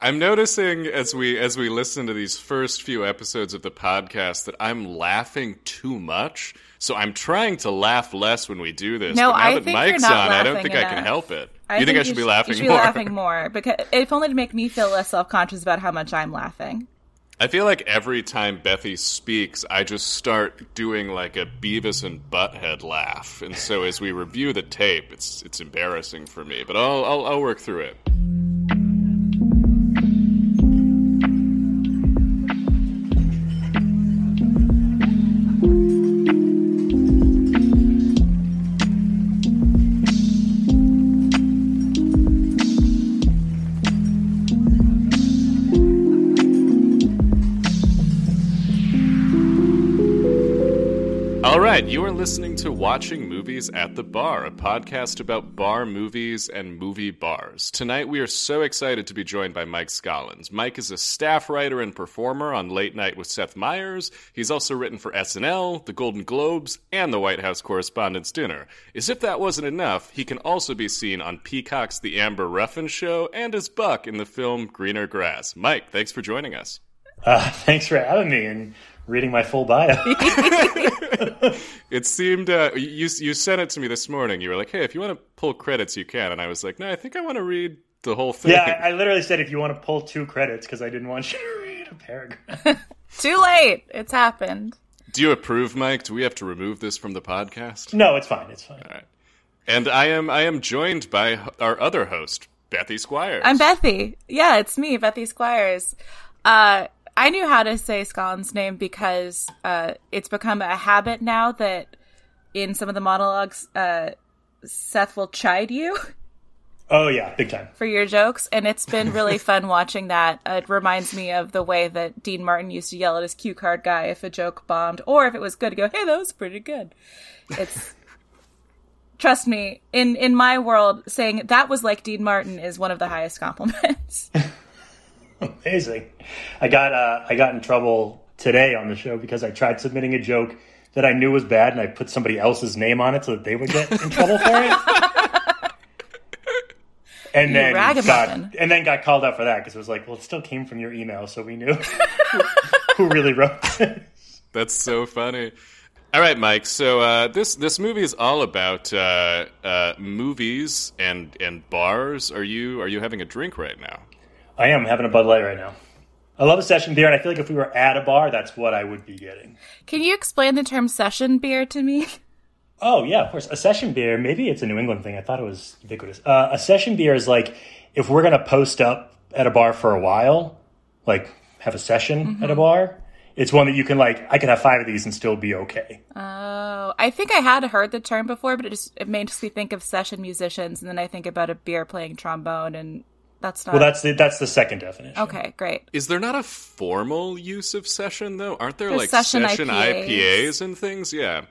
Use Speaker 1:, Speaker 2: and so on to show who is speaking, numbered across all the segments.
Speaker 1: I'm noticing as we as we listen to these first few episodes of the podcast that I'm laughing too much. So I'm trying to laugh less when we do this.
Speaker 2: No,
Speaker 1: but now
Speaker 2: I
Speaker 1: that
Speaker 2: think
Speaker 1: Mike's
Speaker 2: you're not
Speaker 1: on, I don't think I can help it.
Speaker 2: I
Speaker 1: you think I should be laughing
Speaker 2: should
Speaker 1: more?
Speaker 2: Be laughing more because if only to make me feel less self conscious about how much I'm laughing.
Speaker 1: I feel like every time Bethy speaks, I just start doing like a Beavis and Butthead laugh, and so as we review the tape, it's it's embarrassing for me. But I'll I'll, I'll work through it. Right, you are listening to Watching Movies at the Bar, a podcast about bar movies and movie bars. Tonight, we are so excited to be joined by Mike Scollins. Mike is a staff writer and performer on Late Night with Seth Meyers. He's also written for SNL, the Golden Globes, and the White House Correspondents' Dinner. As if that wasn't enough, he can also be seen on Peacock's The Amber Ruffin Show and as Buck in the film Greener Grass. Mike, thanks for joining us.
Speaker 3: Uh, thanks for having me and reading my full bio.
Speaker 1: It seemed uh, you you sent it to me this morning. You were like, "Hey, if you want to pull credits, you can." And I was like, "No, I think I want to read the whole thing."
Speaker 3: yeah, I, I literally said if you want to pull two credits because I didn't want you to read a paragraph.
Speaker 2: Too late. It's happened.
Speaker 1: Do you approve, Mike? Do we have to remove this from the podcast?
Speaker 3: No, it's fine. It's fine. All right.
Speaker 1: And I am I am joined by our other host, Bethy Squires.
Speaker 2: I'm Bethy. Yeah, it's me, Bethy Squires. Uh, I knew how to say Scollins' name because uh, it's become a habit now that in some of the monologues, uh, Seth will chide you
Speaker 3: Oh yeah, big time.
Speaker 2: for your jokes, and it's been really fun watching that. It reminds me of the way that Dean Martin used to yell at his cue card guy if a joke bombed, or if it was good, to go, "Hey, that was pretty good." It's trust me, in in my world, saying that was like Dean Martin is one of the highest compliments.
Speaker 3: Amazing. I got uh, I got in trouble today on the show because I tried submitting a joke that I knew was bad and I put somebody else's name on it so that they would get in trouble for it. And then got, and then got called out for that because it was like, well, it still came from your email, so we knew who, who really wrote it.
Speaker 1: That's so funny. All right, Mike. So uh, this this movie is all about uh, uh, movies and and bars. Are you are you having a drink right now?
Speaker 3: I am having a Bud Light right now. I love a session beer, and I feel like if we were at a bar, that's what I would be getting.
Speaker 2: Can you explain the term session beer to me?
Speaker 3: Oh yeah, of course. A session beer, maybe it's a New England thing. I thought it was ubiquitous. Uh, a session beer is like if we're gonna post up at a bar for a while, like have a session at a bar. It's one that you can like. I could have five of these and still be okay.
Speaker 2: Oh, I think I had heard the term before, but it just it makes me think of session musicians, and then I think about a beer playing trombone, and that's not
Speaker 3: Well, that's the that's the second definition.
Speaker 2: okay. Great.
Speaker 1: Is there not a formal use of session though? Aren't there
Speaker 2: There's
Speaker 1: like
Speaker 2: session
Speaker 1: session
Speaker 2: IPAs.
Speaker 1: IPAs and things? Yeah.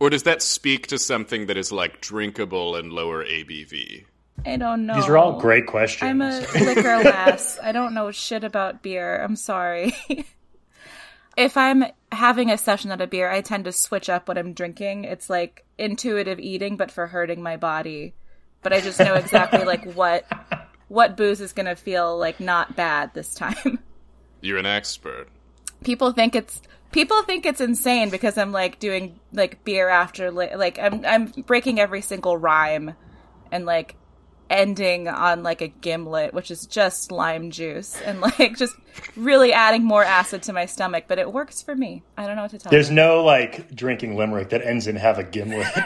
Speaker 1: Or does that speak to something that is like drinkable and lower ABV?
Speaker 2: I don't know.
Speaker 3: These are all great questions.
Speaker 2: I'm a liquor lass. I don't know shit about beer. I'm sorry. if I'm having a session at a beer, I tend to switch up what I'm drinking. It's like intuitive eating, but for hurting my body. But I just know exactly like what what booze is going to feel like not bad this time.
Speaker 1: You're an expert.
Speaker 2: people think it's people think it's insane because I'm like doing like beer after li- like I'm I'm breaking every single rhyme and like ending on like a gimlet which is just lime juice and like just really adding more acid to my stomach but it works for me. I don't know what to tell
Speaker 3: There's
Speaker 2: you.
Speaker 3: no like drinking limerick that ends in have a gimlet.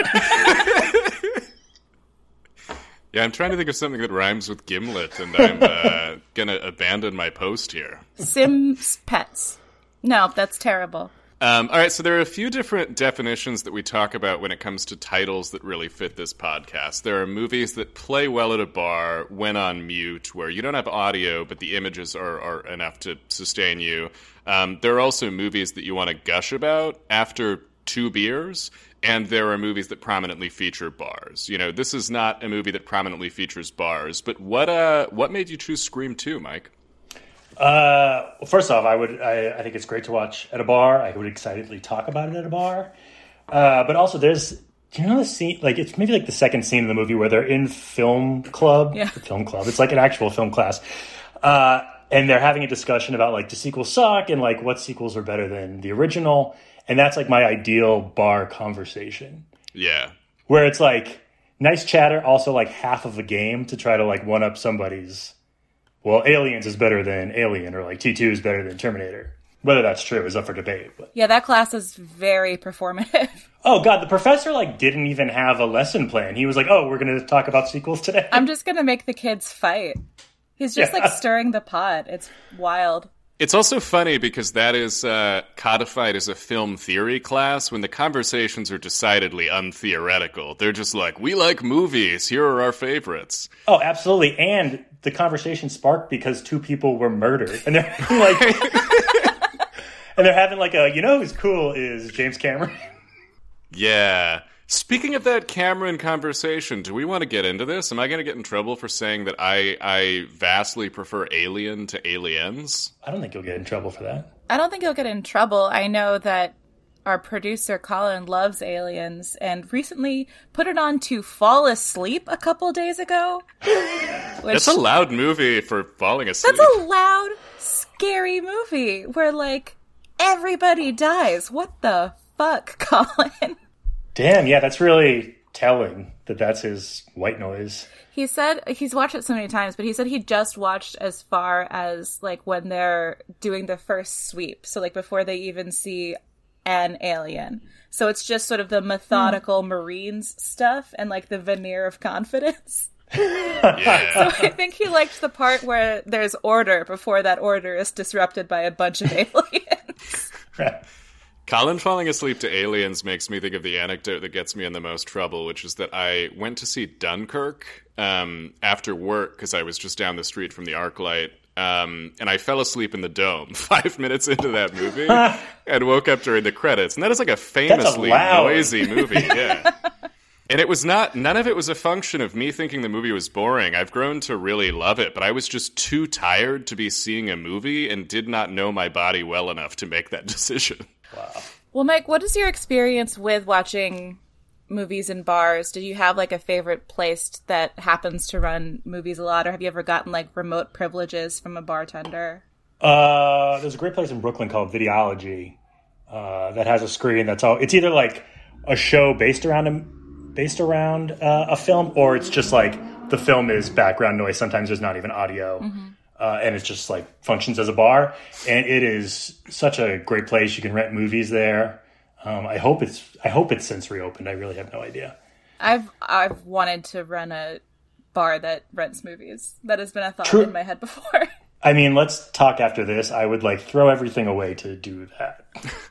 Speaker 1: Yeah, I'm trying to think of something that rhymes with gimlet, and I'm uh, gonna abandon my post here.
Speaker 2: Sims pets. No, that's terrible.
Speaker 1: Um, all right, so there are a few different definitions that we talk about when it comes to titles that really fit this podcast. There are movies that play well at a bar when on mute, where you don't have audio, but the images are, are enough to sustain you. Um, there are also movies that you want to gush about after two beers, and there are movies that prominently feature bars. You know, this is not a movie that prominently features bars, but what uh, what made you choose Scream Two, Mike?
Speaker 3: Uh, well, first off, I would I, I think it's great to watch at a bar. I would excitedly talk about it at a bar. Uh, but also, there's do you know the scene? Like it's maybe like the second scene in the movie where they're in film club.
Speaker 2: Yeah.
Speaker 3: film club. It's like an actual film class. Uh, and they're having a discussion about like do sequels suck and like what sequels are better than the original. And that's like my ideal bar conversation
Speaker 1: Yeah.
Speaker 3: where it's like nice chatter, also like half of a game to try to like one up somebody's. Well, Aliens is better than Alien, or like T two is better than Terminator. Whether that's true is up for debate. But
Speaker 2: Yeah, that class is very performative.
Speaker 3: oh god, the professor like didn't even have a lesson plan. He was like, "Oh, we're going to talk about sequels today."
Speaker 2: I'm just gonna make the kids fight. He's just
Speaker 3: Yeah.
Speaker 2: like stirring the pot. It's wild.
Speaker 1: It's also funny because that is uh, codified as a film theory class when the conversations are decidedly untheoretical. They're just like, we like movies. Here are our favorites.
Speaker 3: oh, absolutely. And the conversation sparked because two people were murdered, and they're like, and they're having like a, you know, who's cool is James Cameron.
Speaker 1: Yeah. Speaking of that Cameron conversation, do we want to get into this? Am I going to get in trouble for saying that I I vastly prefer Alien to Aliens?
Speaker 3: I don't think you'll get in trouble for that.
Speaker 2: I don't think you'll get in trouble. I know that our producer Colin loves aliens and recently put it on to fall asleep a couple days ago. Which
Speaker 1: That's a loud movie for falling asleep.
Speaker 2: that's a loud, scary movie where like everybody dies. What the fuck, Colin?
Speaker 3: Damn, yeah, that's really telling that that's his white noise.
Speaker 2: He said he's watched it so many times, but he said he just watched as far as like when they're doing the first sweep. So like before they even see an alien. So it's just sort of the hmm. methodical Marines stuff and like the veneer of confidence.
Speaker 1: yeah.
Speaker 2: I think he liked the part where there's order before that order is disrupted by a bunch of aliens.
Speaker 1: Colin falling asleep to aliens makes me think of the anecdote that gets me in the most trouble, which is that I went to see Dunkirk um, after work because I was just down the street from the ArcLight. Um, and I fell asleep in the dome five minutes into that movie and woke up during the credits. And that is like a famously
Speaker 3: loud-
Speaker 1: noisy movie. Yeah. And it was not, none of it was a function of me thinking the movie was boring. I've grown to really love it, but I was just too tired to be seeing a movie and did not know my body well enough to make that decision.
Speaker 2: Well, Mike, what is your experience with watching movies in bars? Did you have like a favorite place that happens to run movies a lot, or have you ever gotten like remote privileges from a bartender?
Speaker 3: Uh, there's a great place in Brooklyn called Videology uh, that has a screen that's all. It's either like a show based around a based around uh, a film, or it's just like the film is background noise. Sometimes there's not even audio, uh, and it's just like functions as a bar. And it is such a great place. You can rent movies there. Um, I hope it's I hope it's since reopened. I really have no idea.
Speaker 2: I've I've wanted to run a bar that rents movies. That has been a thought
Speaker 3: True.
Speaker 2: in my head before.
Speaker 3: I mean, let's talk after this. I would like throw everything away to do that.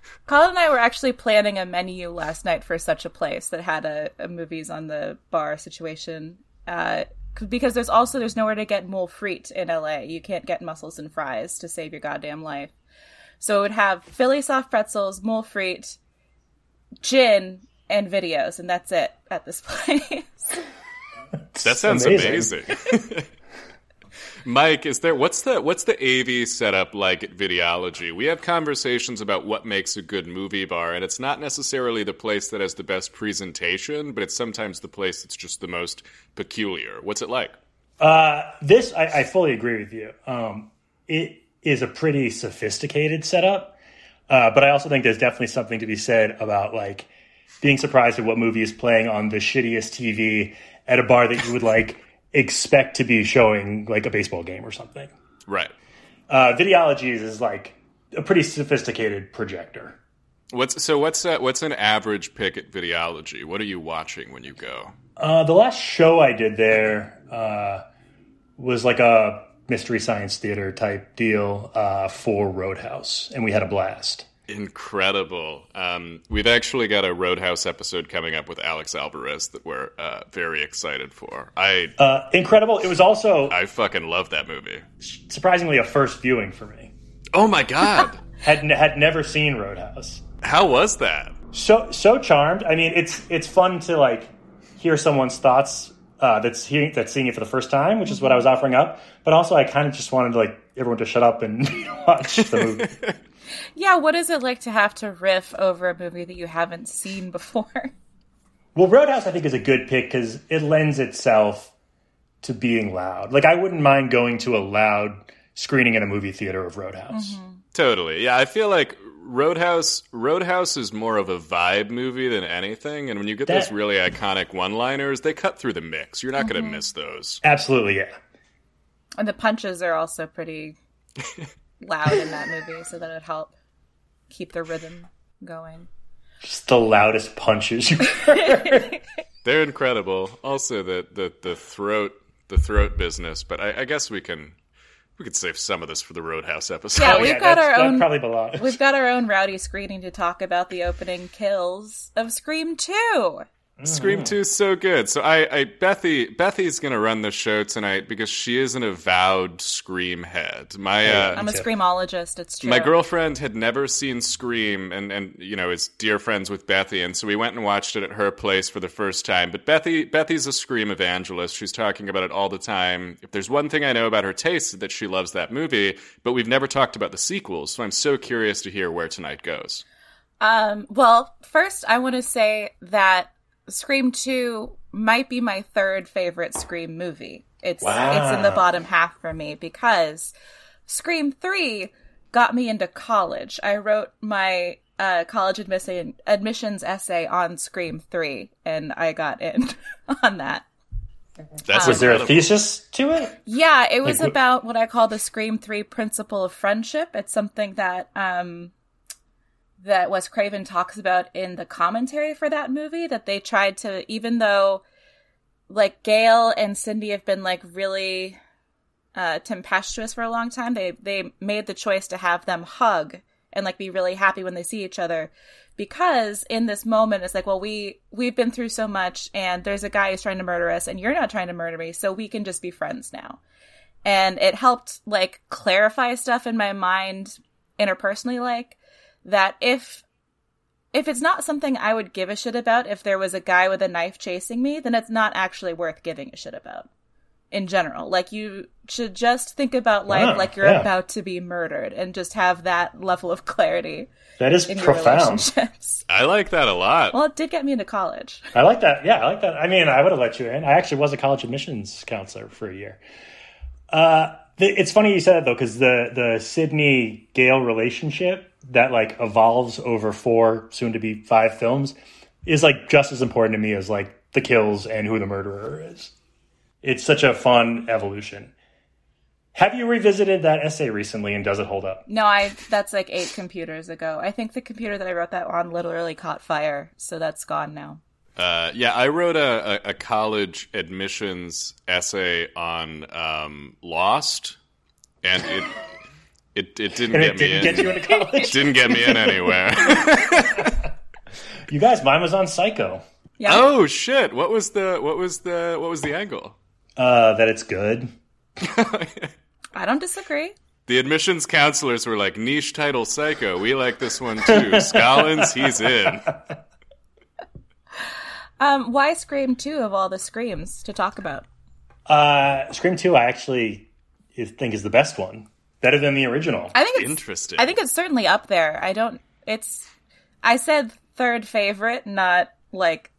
Speaker 2: Colin and I were actually planning a menu last night for such a place that had a, a movies on the bar situation. Uh, because there's also there's nowhere to get mole frite in LA. You can't get mussels and fries to save your goddamn life. So it would have Philly soft pretzels, mole frite, gin, and videos, and that's it at this place.
Speaker 1: That sounds
Speaker 3: amazing.
Speaker 1: amazing. Mike, is there what's the what's the AV setup like at Videology? We have conversations about what makes a good movie bar, and it's not necessarily the place that has the best presentation, but it's sometimes the place that's just the most peculiar. What's it like?
Speaker 3: Uh, this I, I fully agree with you. Um, it is a pretty sophisticated setup, uh, but I also think there's definitely something to be said about like being surprised at what movie is playing on the shittiest TV at a bar that you would like expect to be showing like a baseball game or something.
Speaker 1: Right.
Speaker 3: Uh, Videology's is like a pretty sophisticated projector.
Speaker 1: What's so what's uh, what's an average pick at Videology? What are you watching when you go?
Speaker 3: Uh, the last show I did there uh, was like a mystery science theater type deal uh, for Roadhouse, and we had a blast.
Speaker 1: Incredible. Um, we've actually got a Roadhouse episode coming up with Alex Alvarez that we're uh, very excited for. I
Speaker 3: Uh, incredible! It was also
Speaker 1: I fucking love that movie.
Speaker 3: surprisingly a first viewing for me.
Speaker 1: Oh my god.
Speaker 3: Had had never seen Roadhouse.
Speaker 1: How was that?
Speaker 3: So so charmed. I mean, it's it's fun to like hear someone's thoughts uh, that's hearing that's seeing it for the first time, which is what I was offering up. But also, I kind of just wanted like everyone to shut up and watch the movie.
Speaker 2: yeah, what is it like to have to riff over a movie that you haven't seen before?
Speaker 3: Well, Roadhouse, I think, is a good pick because it lends itself to being loud. Like, I wouldn't mind going to a loud screening in a movie theater of Roadhouse. Mm-hmm.
Speaker 1: Totally. Yeah, I feel like Roadhouse Roadhouse is more of a vibe movie than anything, and when you get those really iconic one-liners, they cut through the mix. You're not going to mm-hmm. miss those.
Speaker 3: Absolutely, yeah.
Speaker 2: And the punches are also pretty loud in that movie, so that it would help keep the rhythm going.
Speaker 3: Just the loudest punches
Speaker 1: They're incredible. Also, the the the throat the throat business, but I, I guess we can we could save some of this for the Roadhouse episode.
Speaker 2: Yeah,
Speaker 3: Oh,
Speaker 2: we've
Speaker 3: yeah,
Speaker 2: got our own-
Speaker 3: Probably belongs.
Speaker 2: We've got our own rowdy screening to talk about the opening kills of Scream 2.
Speaker 1: Scream Two is so good. So I, I Bethy Bethy's gonna run the show tonight because she is an avowed Scream head. My uh,
Speaker 2: I'm a
Speaker 3: too.
Speaker 2: screamologist, it's true.
Speaker 1: my girlfriend had never seen Scream and, and you know is dear friends with Bethy and so we went and watched it at her place for the first time. But Bethy Bethy's a Scream evangelist. She's talking about it all the time. If there's one thing I know about her taste that she loves that movie, but we've never talked about the sequels. So I'm so curious to hear where tonight goes.
Speaker 2: Um, well, first I want to say that Scream 2 might be my third favorite Scream movie. It's
Speaker 3: Wow.
Speaker 2: it's in the bottom half for me because Scream 3 got me into college. I wrote my uh, college admission, admissions essay on Scream 3 and I got in on that.
Speaker 1: That's
Speaker 3: Was there a thesis to it?
Speaker 2: Yeah, it was
Speaker 3: Like,
Speaker 2: about what I call the Scream 3 principle of friendship. It's something that um that Wes Craven talks about in the commentary for that movie that they tried to even though like Gale and Sidney have been like really uh tempestuous for a long time, they they made the choice to have them hug and like be really happy when they see each other. Because in this moment it's like well we we've been through so much and there's a guy who's trying to murder us and you're not trying to murder me so we can just be friends now. And it helped like clarify stuff in my mind interpersonally like that if if it's not something i would give a shit about if there was a guy with a knife chasing me then it's not actually worth giving a shit about in general like you should just think about life
Speaker 3: Wow,
Speaker 2: like you're
Speaker 3: yeah.
Speaker 2: about to be murdered and just have that level of clarity
Speaker 3: That is
Speaker 2: in
Speaker 3: profound.
Speaker 1: I like that a lot.
Speaker 2: well it did get me into college
Speaker 3: I like that. Yeah, I like that. I mean, I would have let you in. I actually was a college admissions counselor for a year. Uh, the, it's funny you said that though, because the the Sidney Gale relationship that like evolves over four, soon to be five films, is like just as important to me as like the kills and who the murderer is. It's such a fun evolution. Have you revisited that essay recently, and does it hold up?
Speaker 2: no i that's like eight computers ago i think the computer that i wrote that on literally caught fire so that's gone now
Speaker 1: Uh, yeah, I wrote a, a, a college admissions essay on um, Lost, and it it, it didn't
Speaker 3: And
Speaker 1: get
Speaker 3: it
Speaker 1: me
Speaker 3: didn't
Speaker 1: in.
Speaker 3: get you into college.
Speaker 1: didn't get me in anywhere.
Speaker 3: you guys, mine was on Psycho.
Speaker 2: yeah
Speaker 1: oh shit! What was the what was the what was the angle?
Speaker 3: Uh, that it's good.
Speaker 2: I don't disagree.
Speaker 1: The admissions counselors were like niche title psycho. We like this one too. Scollins, he's in.
Speaker 2: Um, why Scream 2 of all the Screams to talk about?
Speaker 3: Uh, Scream Two, I actually think is the best one, better than the original.
Speaker 2: I think it's
Speaker 1: Interesting.
Speaker 2: I think it's certainly up there. I don't it's I said third favorite, not like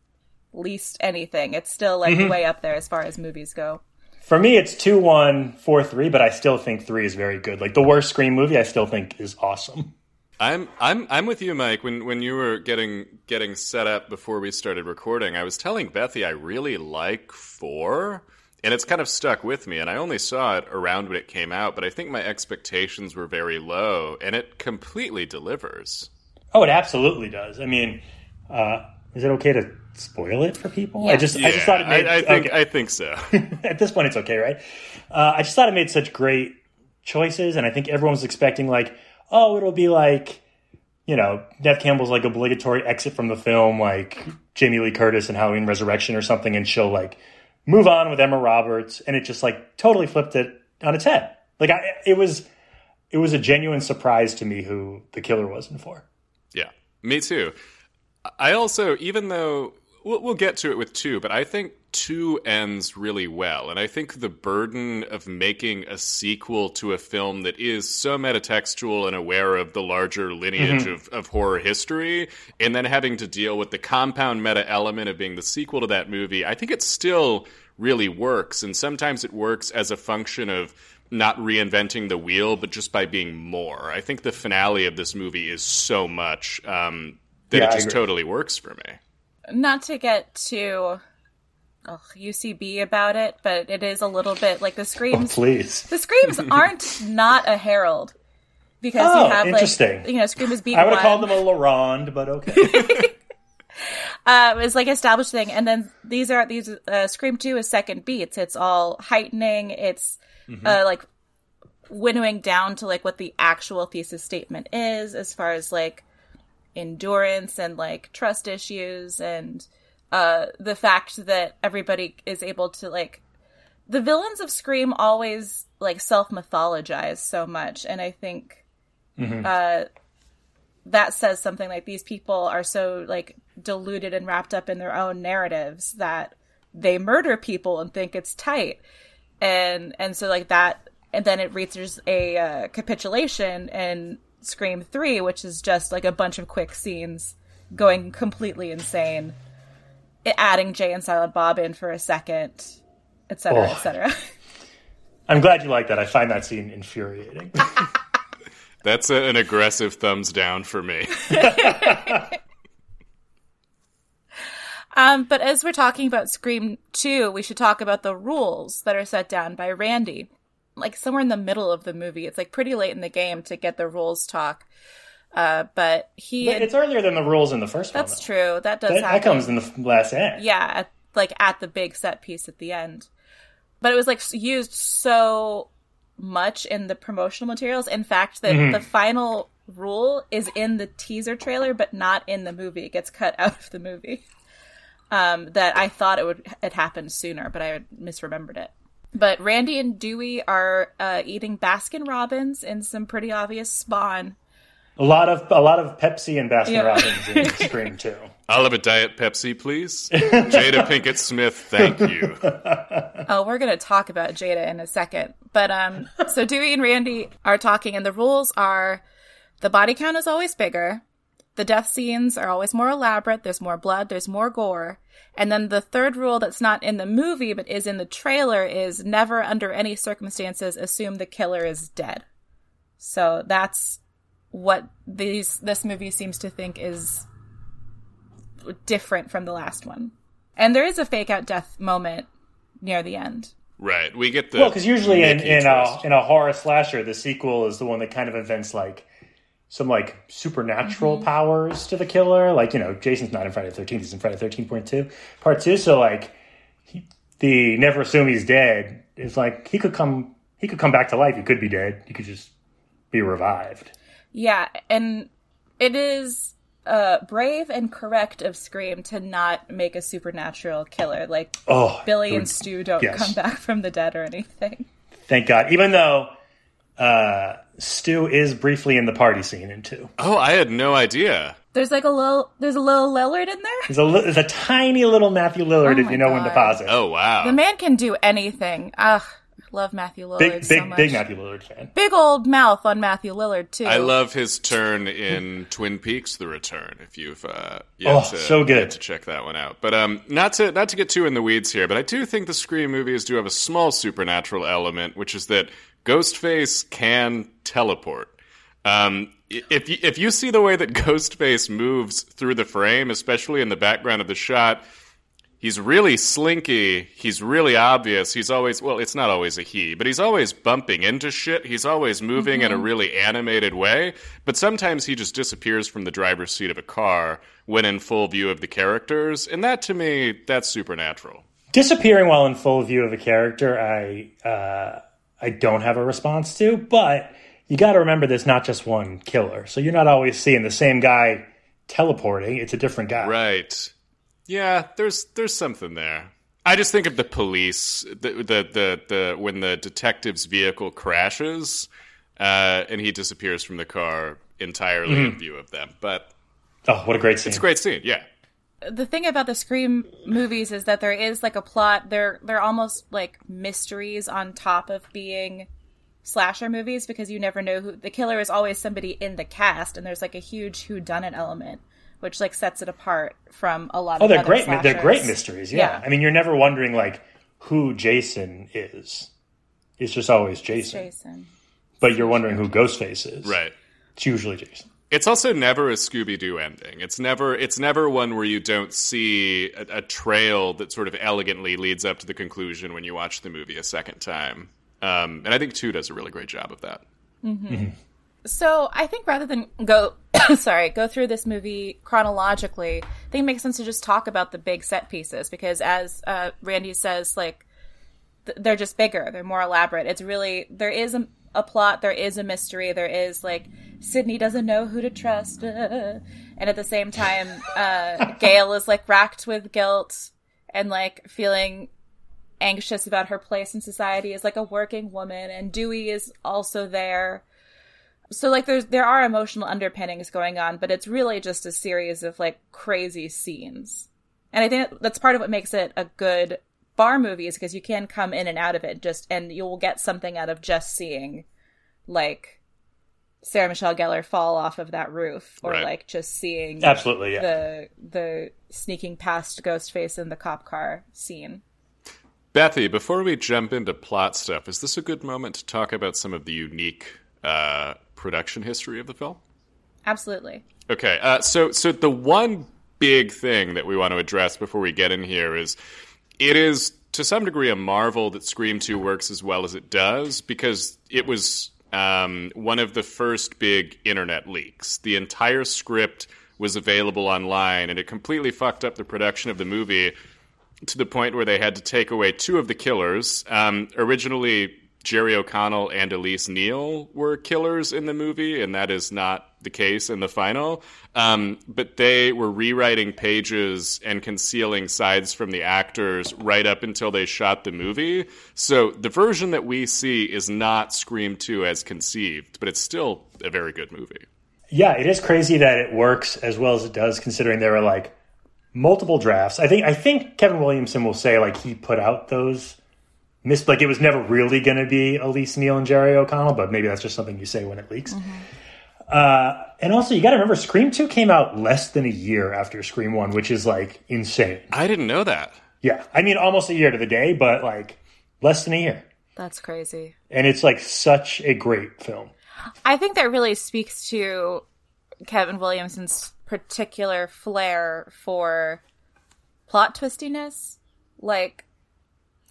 Speaker 2: least anything. It's still like mm-hmm. way up there as far as movies go.
Speaker 3: For me, it's two one four three, but I still think three is very good. Like the worst Scream movie, I still think is awesome.
Speaker 1: I'm I'm I'm with you, Mike. When when you were getting getting set up before we started recording, I was telling Bethy I really like four, and it's kind of stuck with me. And I only saw it around when it came out, but I think my expectations were very low, and it completely delivers.
Speaker 3: Oh, it absolutely does. I mean, uh, is it okay to spoil it for people? I
Speaker 2: Yeah.
Speaker 3: just I just thought it made.
Speaker 1: I, I think
Speaker 3: okay.
Speaker 1: I think so.
Speaker 3: at this point it's okay, right? Uh, I just thought it made such great choices, and I think everyone was expecting like, oh, it'll be like, you know, Neve Campbell's like obligatory exit from the film, like Jamie Lee Curtis and Halloween Resurrection or something, and she'll like move on with Emma Roberts, and it just like totally flipped it on its head. Like I, it was, it was a genuine surprise to me who the killer was in four.
Speaker 1: Yeah, me too. I also, even though we'll, we'll get to it with two, but I think two ends really well. And I think the burden of making a sequel to a film that is so metatextual and aware of the larger lineage of, of horror history, and then having to deal with the compound meta element of being the sequel to that movie, I think it still really works. And sometimes it works as a function of not reinventing the wheel, but just by being more. I think the finale of this movie is so much um, that
Speaker 3: Yeah,
Speaker 1: it just totally works for me.
Speaker 2: Not to get too ugh, UCB about it, but it is a little bit like the
Speaker 3: Oh,
Speaker 2: screams.
Speaker 3: please.
Speaker 2: the screams aren't not a Harold because
Speaker 3: Oh,
Speaker 2: you have
Speaker 3: interesting.
Speaker 2: like you know scream is beat
Speaker 3: I would have called them a La Ronde, but okay.
Speaker 2: uh, is like established thing, and then these are these uh, Scream Two is second beats. It's all heightening. It's uh, like winnowing down to like what the actual thesis statement is, as far as like endurance and like trust issues, and uh, the fact that everybody is able to like the villains of Scream always like self mythologize so much, and I think uh, that says something. Like these people are so like deluded and wrapped up in their own narratives that they murder people and think it's tight. And and so like that and then it reaches a uh, capitulation in scream 3 which is just like a bunch of quick scenes going completely insane I- adding jay and silent bob in for a second etc
Speaker 3: Oh.
Speaker 2: etc
Speaker 3: I'm glad you like that. I find that scene infuriating.
Speaker 1: That's a, an aggressive thumbs down for me.
Speaker 2: Um, but as we're talking about Scream 2, we should talk about the rules that are set down by Randy. Like somewhere in the middle of the movie. It's like pretty late in the game to get the rules talk. Uh, but he.
Speaker 3: But it's earlier than the rules in the first one.
Speaker 2: that's true. That does
Speaker 3: That,
Speaker 2: happen.
Speaker 3: that comes in the last act.
Speaker 2: yeah, at, like at the big set piece at the end. But it was like used so much in the promotional materials. In fact, that
Speaker 3: Mm-hmm.
Speaker 2: the final rule is in the teaser trailer, but not in the movie. It gets cut out of the movie. Um, that I thought it would it happened sooner, but I misremembered it. But Randy and Dewey are uh, eating Baskin Robbins in some pretty obvious spawn.
Speaker 3: A lot of a lot of Pepsi and Baskin
Speaker 2: Yeah.
Speaker 3: Robbins in Scream too.
Speaker 1: I'll have a Diet Pepsi, please. Jada Pinkett Smith, thank you.
Speaker 2: Oh, we're going to talk about Jada in a second. But um so Dewey and Randy are talking and the rules are the body count is always bigger. The death scenes are always more elaborate. There's more blood, there's more gore. And then the third rule that's not in the movie but is in the trailer is never under any circumstances assume the killer is dead. So that's what these this movie seems to think is different from the last one. And there is a fake out death moment near the end.
Speaker 1: Right, we get the
Speaker 3: Well, because usually in,
Speaker 1: Mickey
Speaker 3: in a in a horror slasher, the sequel is the one that kind of invents like some like supernatural powers to the killer. Like you know, Jason's not in Friday the Thirteenth; he's in Friday Thirteen Point Two, Part Two. So like, he, the never assume he's dead is like he could come he could come back to life. He could be dead. He could just be revived.
Speaker 2: Yeah, and it is uh, brave and correct of Scream to not make a supernatural killer. Like
Speaker 3: Oh,
Speaker 2: Billy
Speaker 3: it
Speaker 2: and Stu don't
Speaker 3: yes.
Speaker 2: come back from the dead or anything.
Speaker 3: Thank God. Even though uh, Stu is briefly in the party scene in two.
Speaker 1: Oh, I had no idea.
Speaker 2: There's like a little, there's a little Lillard in there.
Speaker 3: There's a li- there's a tiny little Matthew Lillard
Speaker 2: Oh
Speaker 3: if
Speaker 2: my
Speaker 3: you know when to
Speaker 2: God.
Speaker 3: pause it.
Speaker 1: Oh wow.
Speaker 2: The man can do anything. Ugh, love Matthew Lillard
Speaker 3: big
Speaker 2: so
Speaker 3: big
Speaker 2: much.
Speaker 3: big Matthew Lillard fan.
Speaker 2: Big old mouth on Matthew Lillard too.
Speaker 1: I love his turn in Twin Peaks: The Return. If you've uh, yet
Speaker 3: Oh,
Speaker 1: to,
Speaker 3: so good.
Speaker 1: yet to check that one out, but um, not to not to get too in the weeds here, but I do think the Scream movies do have a small supernatural element, which is that Ghostface can teleport. Um, if you, if you see the way that Ghostface moves through the frame, especially in the background of the shot, he's really slinky. He's really obvious. He's always well, it's not always a he, but he's always bumping into shit. He's always moving in a really animated way. But sometimes he just disappears from the driver's seat of a car when in full view of the characters, and that to me, that's supernatural.
Speaker 3: Disappearing while in full view of a character, I uh, I don't have a response to, but you got to remember there's not just one killer, so you're not always seeing the same guy teleporting. It's a different guy.
Speaker 1: Right. Yeah, there's there's something there. I just think of the police, the the the, the when the detective's vehicle crashes, uh, and he disappears from the car entirely in view of them. But
Speaker 3: Oh, what a great scene!
Speaker 1: it's a great scene. Yeah.
Speaker 2: the thing about the Scream movies is that there is like a plot. They're they're almost like mysteries on top of being slasher movies because you never know who the killer is. Always somebody in the cast, and there's like a huge who done it element, which like sets it apart from a lot
Speaker 3: Oh,
Speaker 2: of.
Speaker 3: they're
Speaker 2: other
Speaker 3: great. They're great mysteries. Yeah.
Speaker 2: Yeah.
Speaker 3: I mean, you're never wondering like who Jason is. it's just always Jason.
Speaker 2: Jason.
Speaker 3: But you're wondering who Ghostface is.
Speaker 1: Right.
Speaker 3: It's usually Jason.
Speaker 1: It's also never a Scooby Doo ending. It's never it's never one where you don't see a, a, trail that sort of elegantly leads up to the conclusion when you watch the movie a second time. Um, and I think two does a really great job of that.
Speaker 2: Mm-hmm. So I think rather than go sorry go through this movie chronologically, I think it makes sense to just talk about the big set pieces because as uh, Randy says, like th- they're just bigger, they're more elaborate. It's really there is a, a plot, there is a mystery, there is like Sidney doesn't know who to trust. Uh, and at the same time, uh, Gale is like racked with guilt and like feeling anxious about her place in society as like a working woman. And Dewey is also there. So like there's there are emotional underpinnings going on, but it's really just a series of like crazy scenes. And I think that's part of what makes it a good bar movie is because you can come in and out of it just and you'll get something out of just seeing like Sarah Michelle Gellar fall off of that roof, or right. like just seeing
Speaker 3: absolutely yeah.
Speaker 2: the the sneaking past Ghostface in the cop car scene.
Speaker 1: Bethy, before we jump into plot stuff, is this a good moment to talk about some of the unique uh, production history of the film?
Speaker 2: Absolutely.
Speaker 1: Okay, uh, so so the one big thing that we want to address before we get in here is it is to some degree a marvel that Scream Two works as well as it does because it was um, one of the first big internet leaks. The entire script was available online, and it completely fucked up the production of the movie to the point where they had to take away two of the killers. Um, originally, Jerry O'Connell and Elise Neal were killers in the movie, and that is not the case in the final. Um, but they were rewriting pages and concealing sides from the actors right up until they shot the movie. So the version that we see is not Scream 2 as conceived, but it's still a very good movie.
Speaker 3: Yeah, it is crazy that it works as well as it does, considering there are like multiple drafts. I think I think Kevin Williamson will say like he put out those miss like it was never really going to be Elise Neal and Jerry O'Connell, but maybe that's just something you say when it leaks. Mm-hmm. Uh, and also, you got to remember, Scream Two came out less than a year after Scream One, which is like insane.
Speaker 1: I didn't know that.
Speaker 3: Yeah, I mean, almost a year to the day, but like less than a year.
Speaker 2: That's crazy.
Speaker 3: And it's like such a great film.
Speaker 2: I think that really speaks to Kevin Williamson's particular flair for plot twistiness. Like,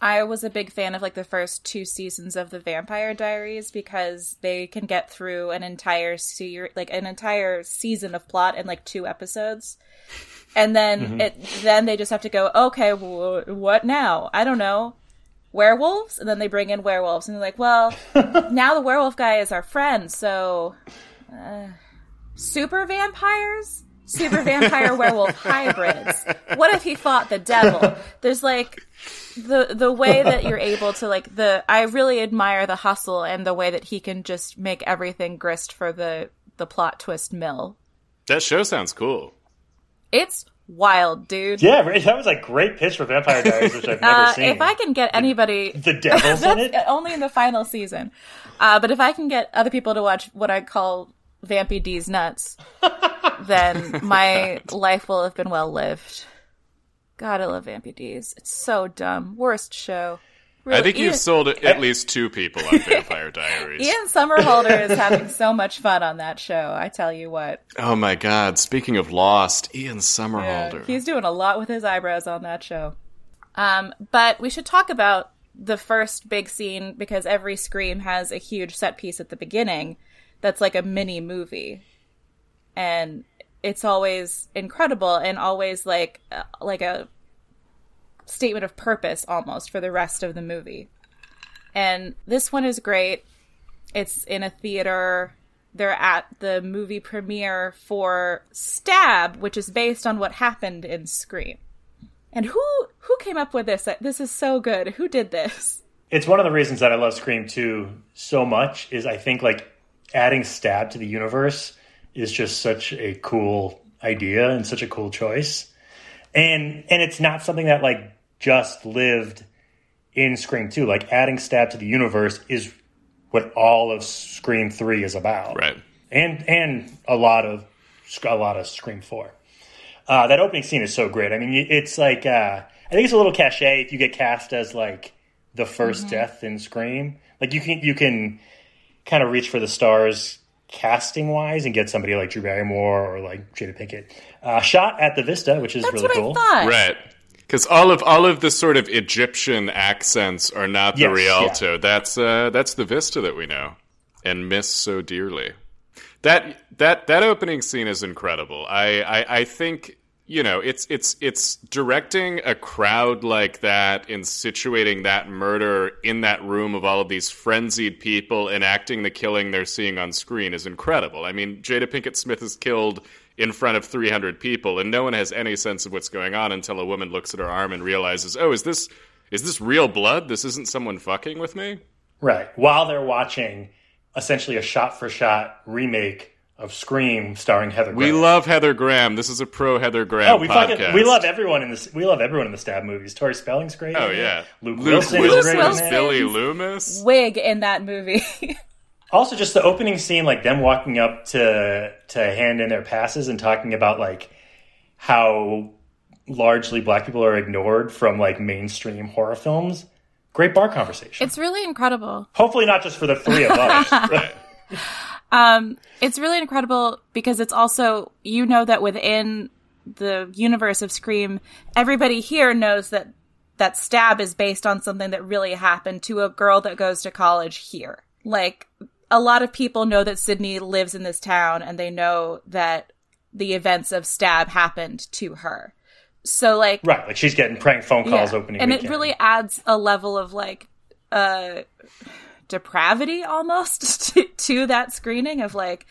Speaker 2: I was a big fan of like the first two seasons of the Vampire Diaries because they can get through an entire series, like an entire season of plot in like two episodes, and then mm-hmm. it then they just have to go, okay, what now? I don't know, werewolves, and then they bring in werewolves, and they're like, well, now the werewolf guy is our friend, so uh, super vampires super vampire werewolf hybrids. What if he fought the devil? There's like the the way that you're able to like the I really admire the hustle and the way that he can just make everything grist for the the plot twist mill.
Speaker 1: That show sounds cool.
Speaker 2: It's wild, dude.
Speaker 3: Yeah, that was a great pitch for Vampire Diaries, which I've never uh, seen.
Speaker 2: If I can get anybody,
Speaker 3: the, the devil's in it,
Speaker 2: only in the final season. Uh, but if I can get other people to watch what I call Vampy D's nuts, then my life will have been well lived. God, I love Vampy D's. It's so dumb. Worst show.
Speaker 1: Really, I think Ian, you've sold at least two people on Vampire Diaries.
Speaker 2: Ian Somerhalder is having so much fun on that show. I tell you what.
Speaker 1: Oh my God! Speaking of Lost, Ian Somerhalder. Yeah,
Speaker 2: he's doing a lot with his eyebrows on that show. Um, but we should talk about the first big scene because every Scream has a huge set piece at the beginning that's like a mini movie and it's always incredible and always like uh, like a statement of purpose almost for the rest of the movie. And this one is great. It's in a theater. They're at the movie premiere for Stab, which is based on what happened in Scream. And who who came up with this? This is so good. Who did this?
Speaker 3: It's one of the reasons that I love Scream 2 so much is I think like adding Stab to the universe is just such a cool idea and such a cool choice. And and it's not something that like just lived in Scream 2. Like adding Stab to the universe is what all of Scream 3 is about.
Speaker 1: Right.
Speaker 3: And and a lot of a lot of Scream 4. Uh, that opening scene is so great. I mean, it's like uh, I think it's a little cliche if you get cast as like the 1st mm-hmm. death in Scream. Like Like you can you can kind of reach for the stars casting wise and get somebody like Drew Barrymore or like Jada Pinkett uh, shot at the Vista, which is
Speaker 2: That's
Speaker 3: really
Speaker 2: what
Speaker 3: cool.
Speaker 2: I thought.
Speaker 1: Right. Because all of all of the sort of Egyptian accents are not the
Speaker 3: Yes,
Speaker 1: Rialto.
Speaker 3: yeah.
Speaker 1: That's uh, that's the Vista that we know and miss so dearly. That that that opening scene is incredible. I, I, I think you know it's it's it's directing a crowd like that and situating that murder in that room of all of these frenzied people enacting the killing they're seeing on screen is incredible. I mean, Jada Pinkett Smith is killed in front of 300 people and no one has any sense of what's going on until a woman looks at her arm and realizes, "Oh, is this is this real blood? This isn't someone fucking with me?"
Speaker 3: Right. While they're watching essentially a shot for shot remake of Scream starring Heather
Speaker 1: We love Heather Graham. This is a pro Heather Graham
Speaker 3: Oh, we
Speaker 1: podcast.
Speaker 3: fucking we love everyone in this. We love everyone in the stab movies. Tori Spelling's great.
Speaker 1: Oh yeah,
Speaker 3: Luke,
Speaker 1: Luke
Speaker 3: Wilson,
Speaker 1: Wilson,
Speaker 3: is great in
Speaker 2: Wilson.
Speaker 1: Billy Loomis.
Speaker 2: Wig in that movie.
Speaker 3: Also, just the opening scene, like them walking up to to hand in their passes and talking about like how largely black people are ignored from like mainstream horror films. Great bar conversation.
Speaker 2: it's really incredible.
Speaker 3: Hopefully, not just for the three of us.
Speaker 2: Um, it's really incredible because it's also you know that within the universe of Scream, everybody here knows that that stab is based on something that really happened to a girl that goes to college here. Like a lot of people know that Sidney lives in this town and they know that the events of stab happened to her. So like
Speaker 3: right, like she's getting prank phone calls
Speaker 2: Yeah.
Speaker 3: opening
Speaker 2: and
Speaker 3: weekend.
Speaker 2: it really adds a level of like uh depravity almost to, to that screening of like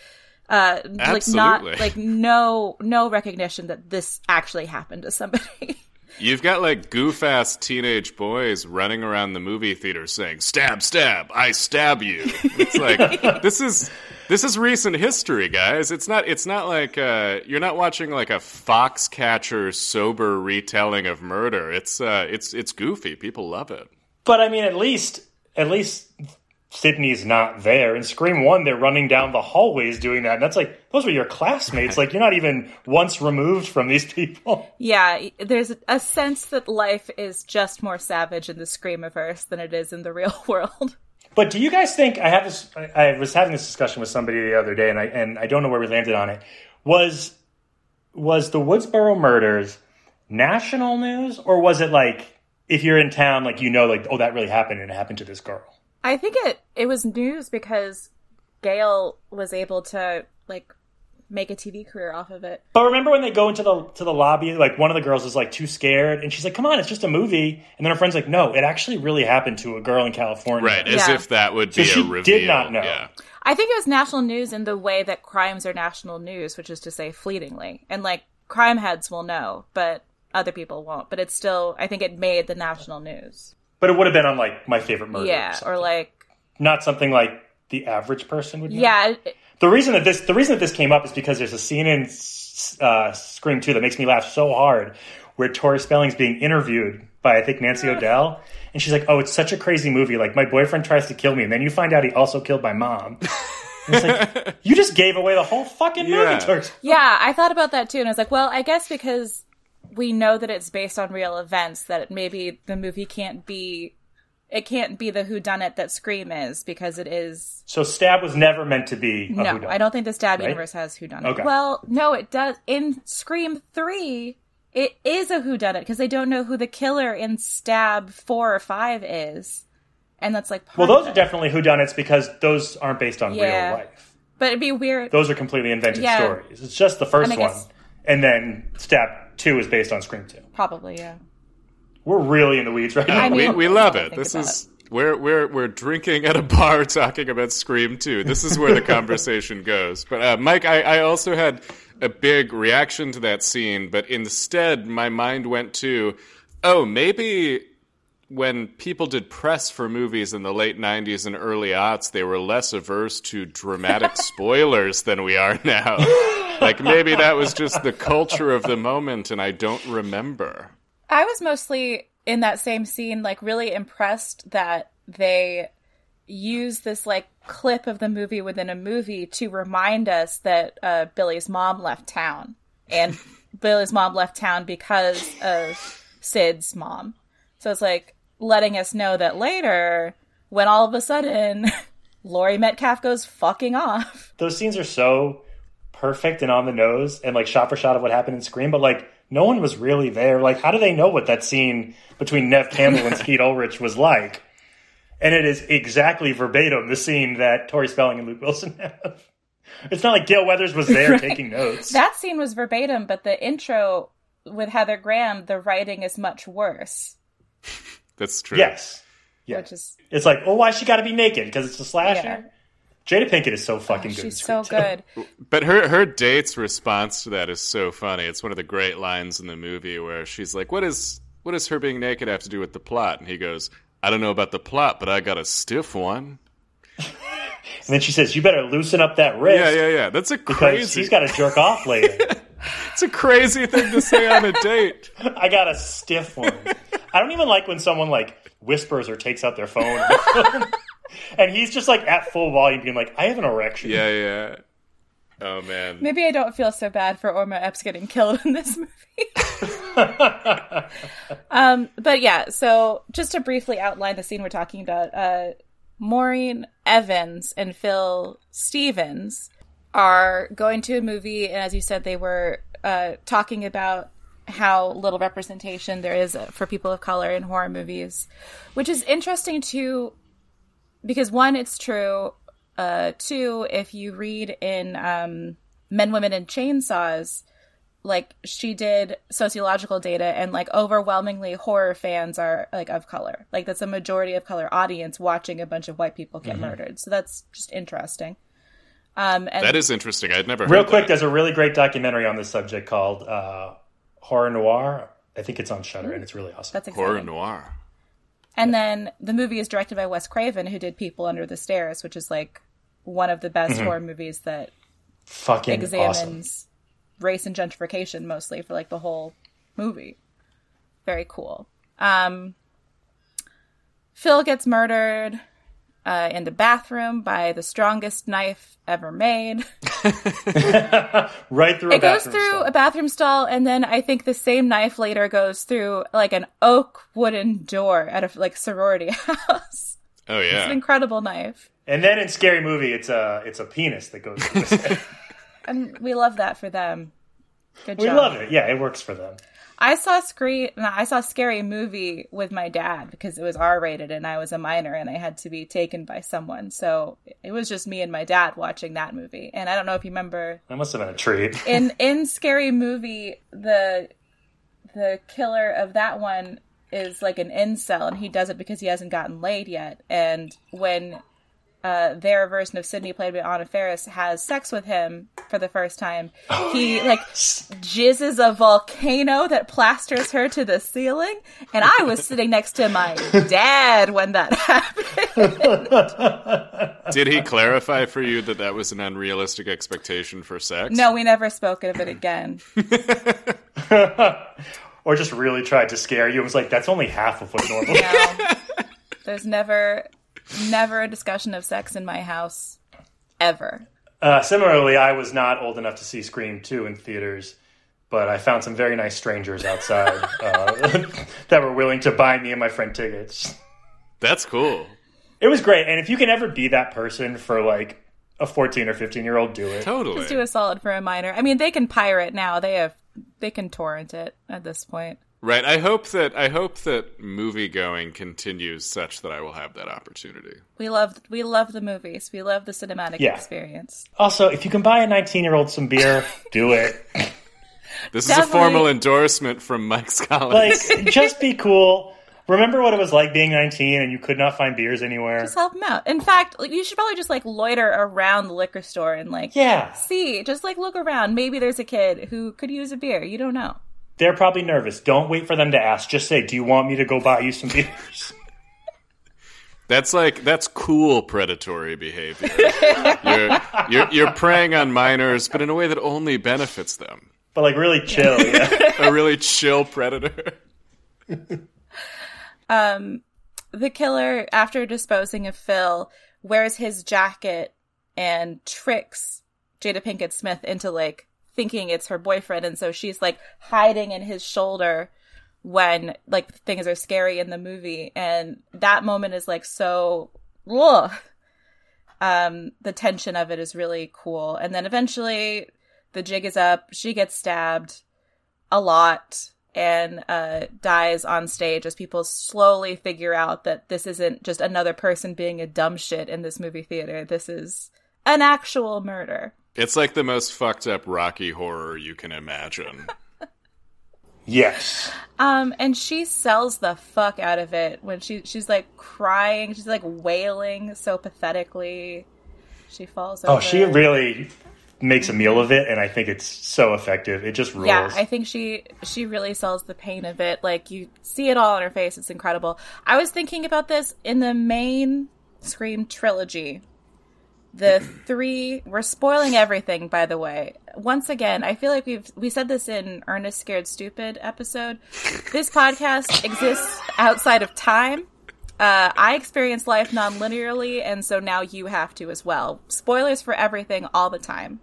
Speaker 2: uh like not like no no recognition that this actually happened to somebody
Speaker 1: You've got like goof ass teenage boys running around the movie theater saying, Stab, stab, I stab you. It's like this is this is recent history, guys. It's not it's not like uh you're not watching like a foxcatcher sober retelling of murder. It's uh it's it's goofy. People love it.
Speaker 3: But I mean, at least at least Sidney's not there. In Scream One, they're running down the hallways doing that, and that's like those were your classmates. Like you're not even once removed from these people.
Speaker 2: yeah there's a sense that life is just more savage in the screamiverse than it is in the real world
Speaker 3: But do you guys think I have this? I, I was having this discussion with somebody the other day, and I and I don't know where we landed on it. Was was the Woodsboro murders national news, or was it like if you're in town, like you know, like oh that really happened and it happened to this girl?
Speaker 2: I think it it was news because gale was able to like make a tv career off of it
Speaker 3: But remember when they go into the to the lobby, like one of the girls is like too scared, and she's like, "Come on, it's just a movie." And then her friend's like, "No, it actually really happened to a girl in California."
Speaker 1: Right, as
Speaker 2: Yeah.
Speaker 1: if that would
Speaker 3: So
Speaker 1: be
Speaker 3: she
Speaker 1: a
Speaker 3: did not know.
Speaker 1: Yeah.
Speaker 2: I think it was national news in the way that crimes are national news, which is to say fleetingly. And like crime heads will know, but other people won't. But it's still I think it made the national news.
Speaker 3: But it would have been on like my favorite murder.
Speaker 2: yeah, or
Speaker 3: something.
Speaker 2: like
Speaker 3: not something like the average person would. Know.
Speaker 2: yeah, it-
Speaker 3: The reason that this the reason that this came up is because there's a scene in uh, Scream Two that makes me laugh so hard, where Tori Spelling's being interviewed by I think Nancy O'Dell, and she's like, "Oh, it's such a crazy movie. Like my boyfriend tries to kill me, and then you find out he also killed my mom." And it's like you just gave away the whole fucking movie.
Speaker 1: Yeah.
Speaker 2: Yeah, I thought about that too and I was like, well, I guess because we know that it's based on real events that maybe the movie can't be it can't be the who done it that Scream is because it is
Speaker 3: So Stab was never meant to be. A
Speaker 2: No,
Speaker 3: whodunit.
Speaker 2: I don't think the Stab
Speaker 3: Right?
Speaker 2: universe has who done it
Speaker 3: Okay.
Speaker 2: Well, no, it does. In Scream 3, it is a who done it because they don't know who the killer in Stab 4 or 5 is. And that's like part
Speaker 3: Well, those are
Speaker 2: it.
Speaker 3: definitely whodunits because those aren't based on
Speaker 2: Yeah.
Speaker 3: real life.
Speaker 2: But it'd be weird.
Speaker 3: Those are completely invented
Speaker 2: Yeah.
Speaker 3: stories. It's just the first one, and then Stab Two is based on Scream Two.
Speaker 2: Probably, yeah.
Speaker 3: We're really in the weeds right now.
Speaker 2: I
Speaker 1: we,
Speaker 2: mean-
Speaker 1: we love it. This
Speaker 2: about
Speaker 1: is we're we're we're drinking at a bar talking about Scream 2. This is where the conversation goes. But uh, Mike, I, I also had a big reaction to that scene, but instead my mind went to, oh, maybe when people did press for movies in the late 90s and early aughts, they were less averse to dramatic spoilers than we are now. Like maybe that was just the culture of the moment and I don't remember.
Speaker 2: I was mostly in that same scene, like really impressed that they use this like clip of the movie within a movie to remind us that uh, Billy's mom left town, and Billy's mom left town because of Sid's mom. So it's like letting us know that later, when all of a sudden Laurie Metcalf goes fucking off.
Speaker 3: Those scenes are so perfect and on the nose and like shot for shot of what happened in Scream, but like no one was really there. Like, how do they know what that scene between Neve Campbell and Skeet Ulrich was like? And it is exactly verbatim the scene that Tori Spelling and Luke Wilson have. It's not like Gale Weathers was there right. taking notes.
Speaker 2: That scene was verbatim, but the intro with Heather Graham, the writing is much worse.
Speaker 1: That's true.
Speaker 3: Yes. Yeah.
Speaker 2: Is...
Speaker 3: It's like, oh, why she got to be naked? Because it's a slasher. Yeah. Jada Pinkett is so fucking oh, good.
Speaker 2: She's so good.
Speaker 1: But her her date's response to that is so funny. It's one of the great lines in the movie where she's like, "What is what does her being naked have to do with the plot?" And he goes, "I don't know about the plot, but I got a stiff one."
Speaker 3: and then she says, "You better loosen up that wrist."
Speaker 1: Yeah, yeah, yeah. That's a
Speaker 3: crazy. Because he's got to jerk off later.
Speaker 1: it's a crazy thing to say on a date.
Speaker 3: I got a stiff one. I don't even like when someone like whispers or takes out their phone. and he's just like at full volume being like, I have an erection.
Speaker 1: Yeah, yeah. Oh man.
Speaker 2: Maybe I don't feel so bad for Omar Epps getting killed in this movie. um, but yeah, so just to briefly outline the scene we're talking about, uh, Maureen Evans and Phil Stevens are going to a movie, and as you said, they were uh, talking about how little representation there is for people of color in horror movies, which is interesting too, because one, it's true. Uh, two, if you read in um, Men, Women, and Chainsaws, like she did sociological data, and like overwhelmingly horror fans are like of color. Like that's a majority of color audience watching a bunch of white people get mm-hmm. murdered. So that's just interesting. Um, and
Speaker 1: that is interesting. I'd never heard
Speaker 3: real quick.
Speaker 1: That.
Speaker 3: There's a really great documentary on this subject called uh, Horror Noir. I think it's on Shudder, and it's really awesome.
Speaker 2: That's
Speaker 1: exciting. Horror Noir.
Speaker 2: And then the movie is directed by Wes Craven, who did People Under the Stairs, which is like one of the best mm-hmm. horror movies that
Speaker 3: fucking
Speaker 2: examines
Speaker 3: awesome.
Speaker 2: race and gentrification mostly for like the whole movie. Very cool. Um, Phil gets murdered uh, in the bathroom by the strongest knife ever made.
Speaker 3: right through
Speaker 2: it
Speaker 3: goes
Speaker 2: through
Speaker 3: stall.
Speaker 2: a bathroom stall, and then I think the same knife later goes through like an oak wooden door at a like sorority house.
Speaker 1: Oh yeah,
Speaker 2: it's an incredible knife.
Speaker 3: And then in Scary Movie, it's a it's a penis that goes through.
Speaker 2: and we love that for them. Good
Speaker 3: we
Speaker 2: job.
Speaker 3: love it. Yeah, it works for them.
Speaker 2: I saw screen. I saw Scary Movie with my dad because it was R rated and I was a minor and I had to be taken by someone. So it was just me and my dad watching that movie. And I don't know if you remember.
Speaker 3: That must have been a treat.
Speaker 2: in in Scary Movie, the the killer of that one is like an incel and he does it because he hasn't gotten laid yet. And when uh, their version of Sidney, played by Anna Faris, has sex with him for the first time. Oh, he yes. like jizzes a volcano that plasters her to the ceiling, and I was sitting next to my dad when that happened.
Speaker 1: Did he clarify for you that that was an unrealistic expectation for sex?
Speaker 2: No, we never spoke of it again.
Speaker 3: or just really tried to scare you. It was like that's only half of what's normal.
Speaker 2: No, there's never never a discussion of sex in my house ever.
Speaker 3: Uh, similarly, I was not old enough to see Scream 2 in theaters, but I found some very nice strangers outside uh, that were willing to buy me and my friend tickets.
Speaker 1: That's cool.
Speaker 3: It was great. And if you can ever be that person for like a 14 or 15 year old, do it.
Speaker 1: Totally.
Speaker 2: Just do a solid for a minor. I mean, they can pirate now. They have, they can torrent it at this point.
Speaker 1: Right. I hope that I hope that movie going continues such that I will have that opportunity.
Speaker 2: We love we love the movies. We love the cinematic yeah. experience.
Speaker 3: Also, if you can buy a 19-year-old some beer, do it.
Speaker 1: This Definitely. is a formal endorsement from Mike Scollins.
Speaker 3: Like just be cool. Remember what it was like being 19 and you could not find beers anywhere?
Speaker 2: Just help them out. In fact, like, you should probably just like loiter around the liquor store and like
Speaker 3: yeah.
Speaker 2: see, just like look around. Maybe there's a kid who could use a beer. You don't know.
Speaker 3: They're probably nervous. Don't wait for them to ask. Just say, "Do you want me to go buy you some beers?"
Speaker 1: That's like that's cool predatory behavior. you're, you're, you're preying on minors, but in a way that only benefits them.
Speaker 3: But like really chill, yeah.
Speaker 1: a really chill predator.
Speaker 2: um, the killer, after disposing of Phil, wears his jacket and tricks Jada Pinkett Smith into like thinking it's her boyfriend and so she's like hiding in his shoulder when like things are scary in the movie and that moment is like so ugh. Um, the tension of it is really cool. And then eventually the jig is up. She gets stabbed a lot and uh, dies on stage as people slowly figure out that this isn't just another person being a dumb shit in this movie theater. This is an actual murder.
Speaker 1: It's like the most fucked up Rocky horror you can imagine.
Speaker 3: Yes.
Speaker 2: Um, and she sells the fuck out of it when she she's like crying, she's like wailing so pathetically. She falls over.
Speaker 3: Oh, she really makes a meal of it, and I think it's so effective. It just rules.
Speaker 2: Yeah, I think she she really sells the pain of it. Like you see it all on her face. It's incredible. I was thinking about this in the main Scream trilogy. The three we're spoiling everything, by the way. Once again, I feel like we've we said this in Ernest Scared Stupid episode. This podcast exists outside of time. Uh, I experience life non-linearly, and so now you have to as well. Spoilers for everything all the time.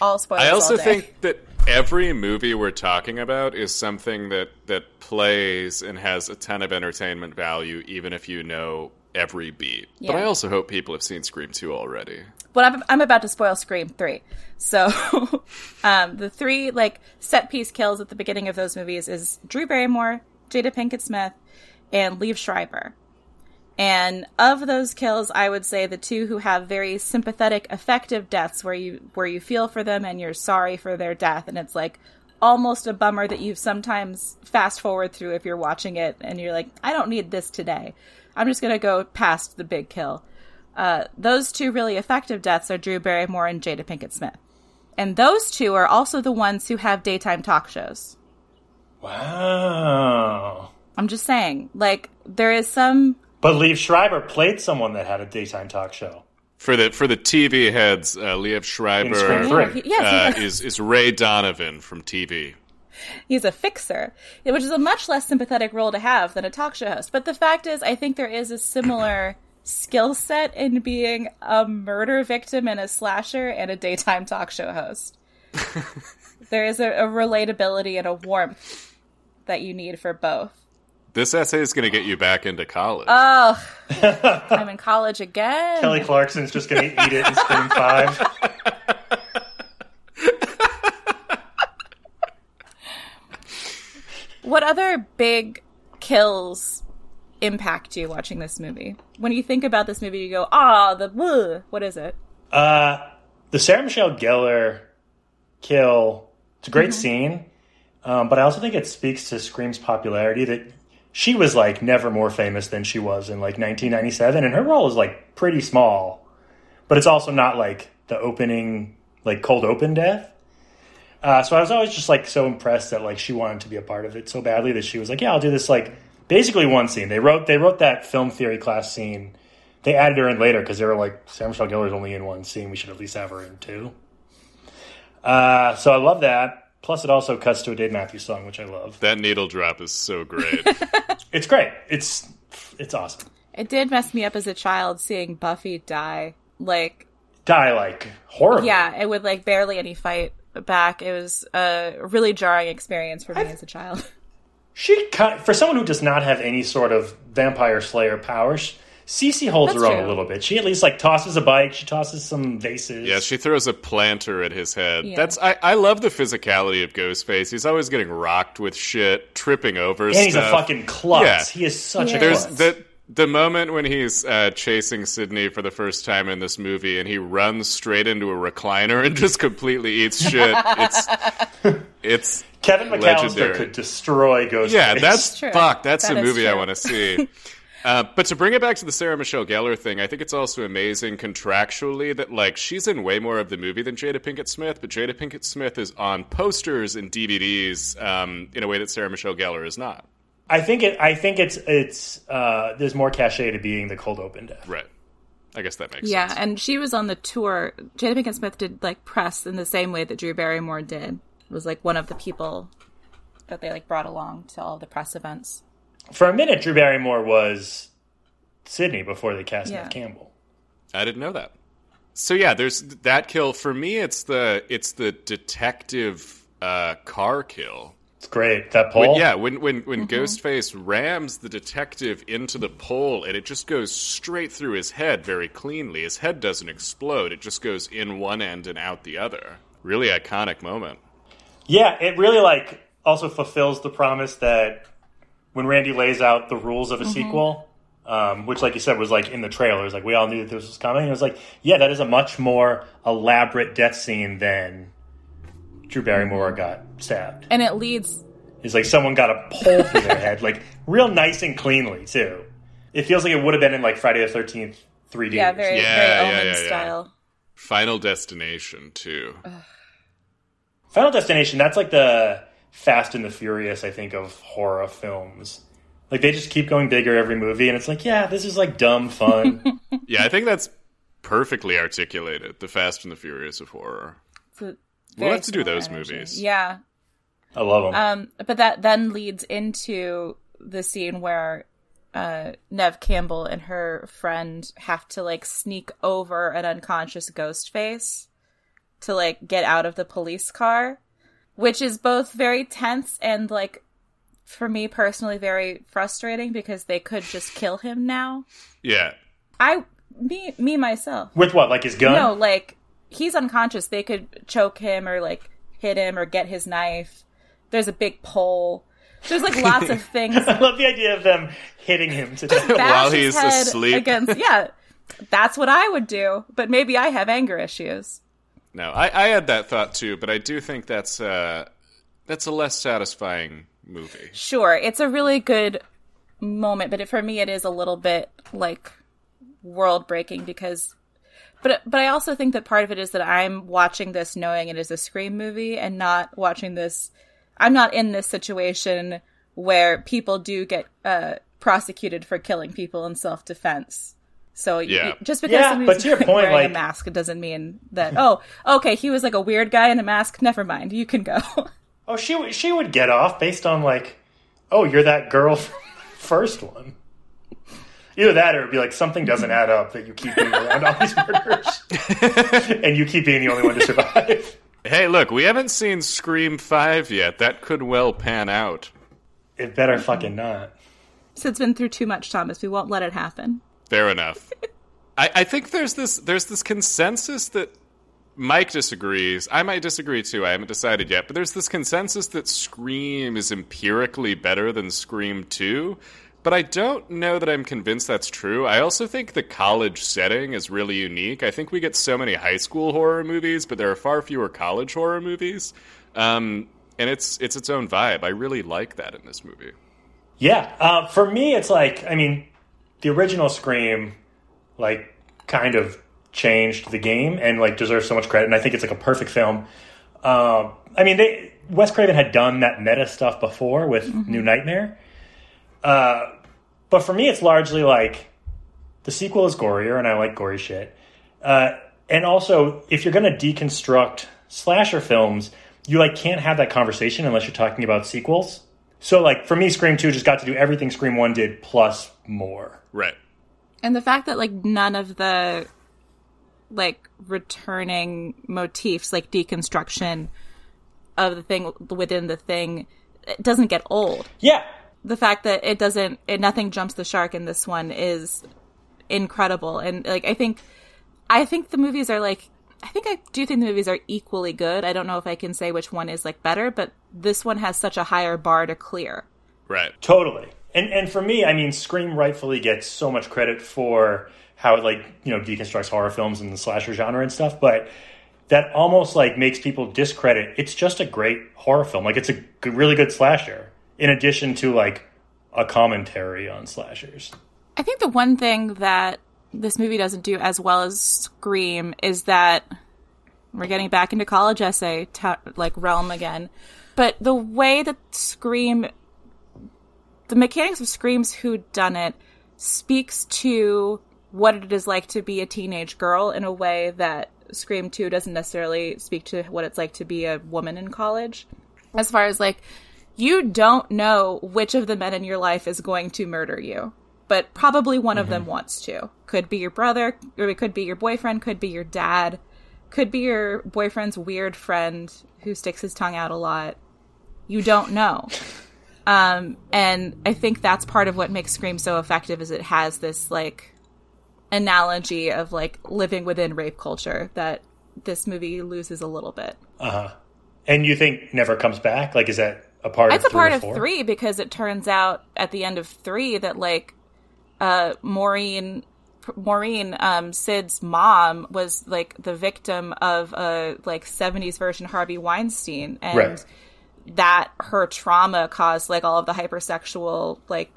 Speaker 2: All spoilers.
Speaker 1: I also think that every movie we're talking about is something that that plays and has a ton of entertainment value, even if you know every beat. But I also hope people have seen Scream 2 already.
Speaker 2: but I'm, I'm about to spoil Scream 3. So, um, the three, like, set piece kills at the beginning of those movies is Drew Barrymore, Jada Pinkett Smith, and Liev Schreiber. And of those kills, I would say the two who have very sympathetic, effective deaths where you, where you feel for them and you're sorry for their death. And it's like almost a bummer that you sometimes fast forward through if you're watching it and you're like, I don't need this today. I'm just going to go past the big kill. Uh, those two really effective deaths are Drew Barrymore and Jada Pinkett Smith. And those two are also the ones who have daytime talk shows.
Speaker 3: Wow.
Speaker 2: I'm just saying, like, there is some.
Speaker 3: But Liev Schreiber played someone that had a daytime talk show.
Speaker 1: For the for the TV heads, uh, Liev Schreiber
Speaker 3: In Scream
Speaker 2: Yeah, he- yes,
Speaker 1: uh, is is Ray Donovan from TV.
Speaker 2: He's a fixer, which is a much less sympathetic role to have than a talk show host. But the fact is, I think there is a similar skill set in being a murder victim and a slasher and a daytime talk show host. there is a, a relatability and a warmth that you need for both.
Speaker 1: This essay is going to get you back into college.
Speaker 2: Oh, I'm in college again.
Speaker 3: Kelly Clarkson's just going to eat it in Scream 5.
Speaker 2: What other big kills impact you watching this movie? When you think about this movie, you go, ah, the bleh. What is it?
Speaker 3: Uh, the Sarah Michelle Gellar kill, it's a great scene, um, but I also think it speaks to Scream's popularity that she was like never more famous than she was in like 1997, and her role is like pretty small, but it's also not like the opening, like cold open death. Uh, so I was always just like so impressed that like she wanted to be a part of it so badly that she was like, yeah, I'll do this like basically one scene. They wrote they wrote that film theory class scene. They added her in later because they were like, Sarah Michelle Gellar's only in one scene. We should at least have her in two. Uh, so I love that. Plus, it also cuts to a Dave Matthews song, which I love.
Speaker 1: that needle drop is so great.
Speaker 3: It's great. It's it's awesome.
Speaker 2: It did mess me up as a child seeing Buffy die. Like,
Speaker 3: Die like horrible.
Speaker 2: yeah, it would like barely any fight back. It was a really jarring experience for me as a child.
Speaker 3: She cut for someone who does not have any sort of vampire slayer powers. Cici holds
Speaker 2: That's
Speaker 3: her own
Speaker 2: true.
Speaker 3: a little bit. She at least like tosses a bike. She tosses some vases.
Speaker 1: yeah, she throws a planter at his head.
Speaker 2: Yeah.
Speaker 1: That's I, I love the physicality of Ghostface. He's always getting rocked with shit, tripping over
Speaker 3: and he's a fucking klutz.
Speaker 1: Yeah.
Speaker 3: He is such
Speaker 2: Yeah.
Speaker 3: a
Speaker 1: There's
Speaker 3: klutz.
Speaker 1: the the moment when he's uh, chasing Sidney for the first time in this movie, and he runs straight into a recliner and just completely eats shit. It's it's
Speaker 3: Kevin McAllister
Speaker 1: legendary.
Speaker 3: could destroy Ghostface.
Speaker 1: yeah, that's
Speaker 2: true.
Speaker 1: fuck. That's
Speaker 2: That
Speaker 1: the
Speaker 2: is
Speaker 1: movie I want to see. Uh, but to bring it back to the Sarah Michelle Gellar thing, I think it's also amazing contractually that like she's in way more of the movie than Jada Pinkett Smith, but Jada Pinkett Smith is on posters and DVDs um, in a way that Sarah Michelle Gellar is not.
Speaker 3: I think it. I think it's it's. Uh, there's more cachet to being the cold open death.
Speaker 1: Right. I guess that makes
Speaker 2: Yeah,
Speaker 1: sense.
Speaker 2: Yeah, and she was on the tour. Jada Pinkett Smith did like press in the same way that Drew Barrymore did. Was like one of the people that they like brought along to all the press events.
Speaker 3: For a minute, Drew Barrymore was Sidney before they cast
Speaker 2: Yeah.
Speaker 3: Neve Campbell.
Speaker 1: I didn't know that. So yeah, there's that kill. For me, it's the it's the detective uh, car kill
Speaker 3: It's great. That pole.
Speaker 1: When, yeah, when when when Ghostface rams the detective into the pole and it just goes straight through his head very cleanly. His head doesn't explode; it just goes in one end and out the other. Really iconic moment.
Speaker 3: Yeah, it really like also fulfills the promise that when Randy lays out the rules of a sequel, um, which, like you said, was like in the trailers, like we all knew that this was coming. It was like, yeah, that is a much more elaborate death scene than Drew Barrymore got stabbed.
Speaker 2: And it leads
Speaker 3: It's like someone got a pole through their head, like real nice and cleanly too. It feels like it would have been in like Friday the Thirteenth 3D.
Speaker 2: yeah, very
Speaker 1: Yeah,
Speaker 2: very
Speaker 1: yeah,
Speaker 2: Omen
Speaker 1: yeah, yeah.
Speaker 2: style.
Speaker 1: Final Destination too.
Speaker 3: Final Destination. That's like the Fast and the Furious, I think, of horror films. Like they just keep going bigger every movie, and it's like, yeah, this is like dumb fun.
Speaker 1: Yeah, I think that's perfectly articulated. The Fast and the Furious of horror. We'll have to do those
Speaker 2: energy.
Speaker 1: movies.
Speaker 2: Yeah.
Speaker 3: I love them.
Speaker 2: Um, but that then leads into the scene where uh, Neve Campbell and her friend have to like sneak over an unconscious ghost face to like get out of the police car, which is both very tense and like for me personally very frustrating because they could just kill him now.
Speaker 1: Yeah,
Speaker 2: I me me myself
Speaker 3: With what? Like his gun?
Speaker 2: no, like he's unconscious. They could choke him or like hit him or get his knife. There's a big pole. There's like lots of things.
Speaker 3: I love the idea of them hitting him to death.
Speaker 1: While he's asleep.
Speaker 2: Against yeah, that's what I would do. But maybe I have anger issues.
Speaker 1: no, I, I had that thought too, but I do think that's uh, that's a less satisfying movie.
Speaker 2: Sure, it's a really good moment, but it, for me, it is a little bit like world breaking because. But but I also think that part of it is that I'm watching this knowing it is a Scream movie and not watching this. I'm not in this situation where people do get uh, prosecuted for killing people in self defense. So
Speaker 1: Yeah.
Speaker 2: y- just because
Speaker 3: Yeah,
Speaker 2: somebody's
Speaker 3: but to your point,
Speaker 2: wearing
Speaker 3: like-
Speaker 2: a mask, it doesn't mean that oh okay he was like a weird guy in a mask. Never mind, you can go.
Speaker 3: Oh, she would- she would get off based on like, oh, you're that girl first one. Either that, or it'd be like something doesn't add up that you keep being around all these murderers, and you keep being the only one to survive.
Speaker 1: Hey, look, we haven't seen Scream Five yet. That could well pan out.
Speaker 3: It better fucking not.
Speaker 2: so it's been through too much, Thomas. We won't let it happen.
Speaker 1: Fair enough. I, I think there's this there's this consensus that Mike disagrees. I might disagree too. I haven't decided yet, but there's this consensus that Scream is empirically better than Scream 2. But I don't know that I'm convinced that's true. I also think the college setting is really unique. I think we get so many high school horror movies, but there are far fewer college horror movies. Um, and it's it's its own vibe. I really like that in this movie.
Speaker 3: Yeah, uh, for me, it's like I mean, the original Scream, like, kind of changed the game and like deserves so much credit. And I think it's like a perfect film. Um, I mean, they Wes Craven had done that meta stuff before with New Nightmare. Uh, but for me, it's largely like the sequel is gorier, and I like gory shit. Uh, and also, if you're going to deconstruct slasher films, you like can't have that conversation unless you're talking about sequels. So, like for me, Scream Two just got to do everything Scream One did plus more.
Speaker 1: Right.
Speaker 2: And the fact that like none of the like returning motifs, like deconstruction of the thing within the thing, it doesn't get old.
Speaker 3: Yeah,
Speaker 2: The fact that it doesn't, it, nothing jumps the shark in this one is incredible. And like, I think, I think the movies are like, I think I do think the movies are equally good. I don't know if I can say which one is like better, but this one has such a higher bar to clear.
Speaker 1: Right.
Speaker 3: Totally. And and for me, I mean, Scream rightfully gets so much credit for how it like you know deconstructs horror films and the slasher genre and stuff, but that almost like makes people discredit. It's just a great horror film. Like it's a really good slasher. In addition to like a commentary on slashers.
Speaker 2: I think the one thing that this movie doesn't do as well as Scream is that we're getting back into college essay ta like realm again. But the way that Scream, the mechanics of Scream's Who Done It, speaks to what it is like to be a teenage girl in a way that Scream 2 doesn't necessarily speak to what it's like to be a woman in college. As far as like, you don't know which of the men in your life is going to murder you, but probably one of them wants to. Could be your brother, or it could be your boyfriend, could be your dad, could be your boyfriend's weird friend who sticks his tongue out a lot. You don't know. Um, and I think that's part of what makes Scream so effective is it has this like analogy of like living within rape culture that this movie loses a little bit.
Speaker 3: Uh huh. And you think never comes back? Like, is that a part?
Speaker 2: It's a part of three because it turns out at the end of three that like uh, Maureen, Maureen, um, Sid's mom was like the victim of a like '70s version Harvey Weinstein, and
Speaker 3: Right.
Speaker 2: that her trauma caused like all of the hypersexual like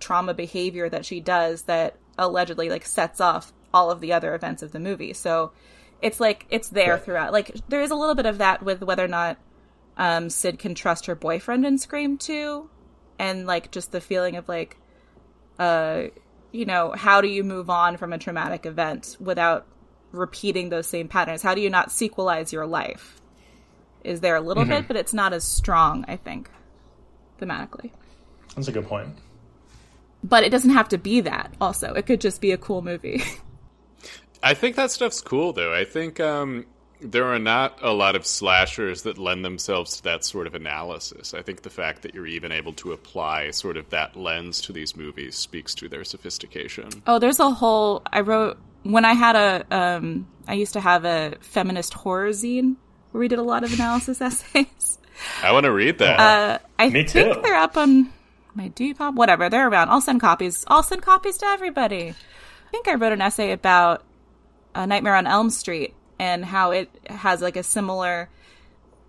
Speaker 2: trauma behavior that she does that allegedly like sets off all of the other events of the movie. So it's like it's there
Speaker 3: Right.
Speaker 2: throughout. Like there is a little bit of that with whether or not um, Sid can trust her boyfriend in Scream 2 and like just the feeling of like uh you know, how do you move on from a traumatic event without repeating those same patterns? How do you not sequelize your life? Is there a little
Speaker 3: Mm-hmm.
Speaker 2: bit, but it's not as strong, I think, thematically.
Speaker 3: That's a good point.
Speaker 2: But it doesn't have to be that. Also, it could just be a cool movie.
Speaker 1: I think that stuff's cool, though. I think um, there are not a lot of slashers that lend themselves to that sort of analysis. I think the fact that you're even able to apply sort of that lens to these movies speaks to their sophistication.
Speaker 2: oh, there's a whole. I wrote when I had a. Um, I used to have a feminist horror zine where we did a lot of analysis essays.
Speaker 1: I want to read that.
Speaker 2: Uh, I
Speaker 3: Me
Speaker 2: think
Speaker 3: too.
Speaker 2: they're up on my Depop, whatever. They're around. I'll send copies. I'll send copies to everybody. I think I wrote an essay about a Nightmare on Elm Street and how it has like a similar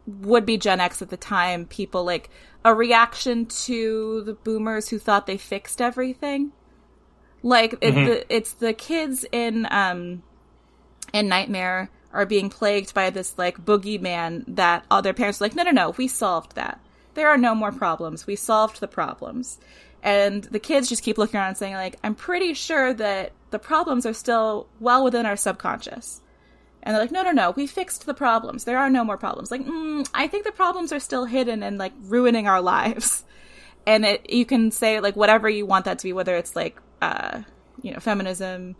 Speaker 2: would be Gen X at the time. People like a reaction to the boomers who thought they fixed everything. Like it, the, it's the kids in um in Nightmare are being plagued by this like boogeyman that all their parents are like, no, no, no, we solved that. There are no more problems. We solved the problems. And the kids just keep looking around and saying, like, I'm pretty sure that the problems are still well within our subconscious. And they're like, no, no, no, we fixed the problems. There are no more problems. Like, mm, I think the problems are still hidden and like ruining our lives. And it, you can say like whatever you want that to be, whether it's like, uh, you know, feminism,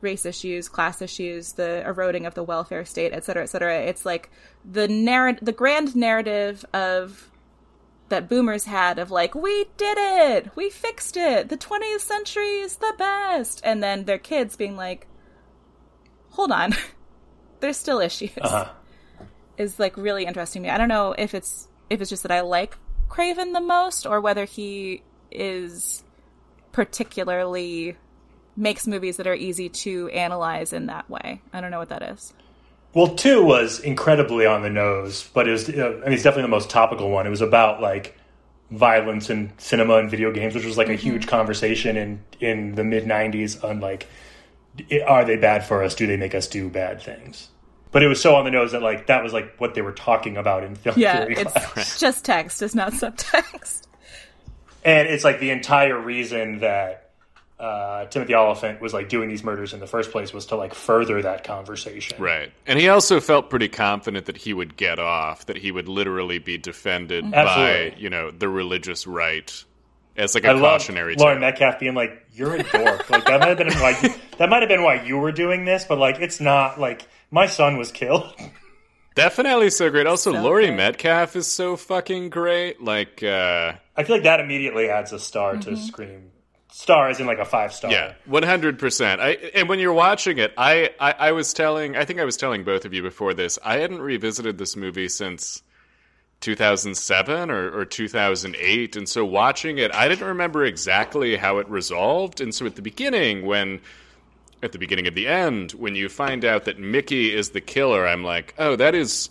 Speaker 2: race issues, class issues, the eroding of the welfare state, et cetera, et cetera. It's like the narrative, the grand narrative of that boomers had of like, we did it, we fixed it, the 20th century is the best, and then their kids being like, hold on, there's still issues.
Speaker 3: Uh-huh.
Speaker 2: Is like really interesting to me. I don't know if it's if it's just that I like Craven the most, or whether he is particularly makes movies that are easy to analyze in that way. I don't know what that is.
Speaker 3: Well, two was incredibly on the nose, but it was. Uh, I mean, it's definitely the most topical one. It was about like violence in cinema and video games, which was like a huge conversation in in the mid '90s on like, are they bad for us? Do they make us do bad things? But it was so on the nose that like that was like what they were talking about in film
Speaker 2: Yeah,
Speaker 3: theory class.
Speaker 2: it's just text, it's not subtext.
Speaker 3: and it's like the entire reason that uh, Timothy Olyphant was like doing these murders in the first place was to like further that conversation.
Speaker 1: Right. And he also felt pretty confident that he would get off, that he would literally be defended by, you know, the religious right as like a
Speaker 3: I love
Speaker 1: cautionary
Speaker 3: Laurie
Speaker 1: tale.
Speaker 3: Metcalf being like, "You're a dork." like that might have been why you, that might have been why you were doing this, but like it's not. Like my son was killed.
Speaker 1: Definitely so great. Also,
Speaker 2: So
Speaker 1: Laurie
Speaker 2: good.
Speaker 1: Metcalf is so fucking great. Like, uh,
Speaker 3: I feel like that immediately adds a star to Scream. Star is in like a five star.
Speaker 1: yeah, one hundred percent. I and when you're watching it, I, I I was telling, I think I was telling both of you before this. I hadn't revisited this movie since 2007 or, or 2008, and so watching it, I didn't remember exactly how it resolved. And so at the beginning, when at the beginning of the end, when you find out that Mickey is the killer, I'm like, oh, that is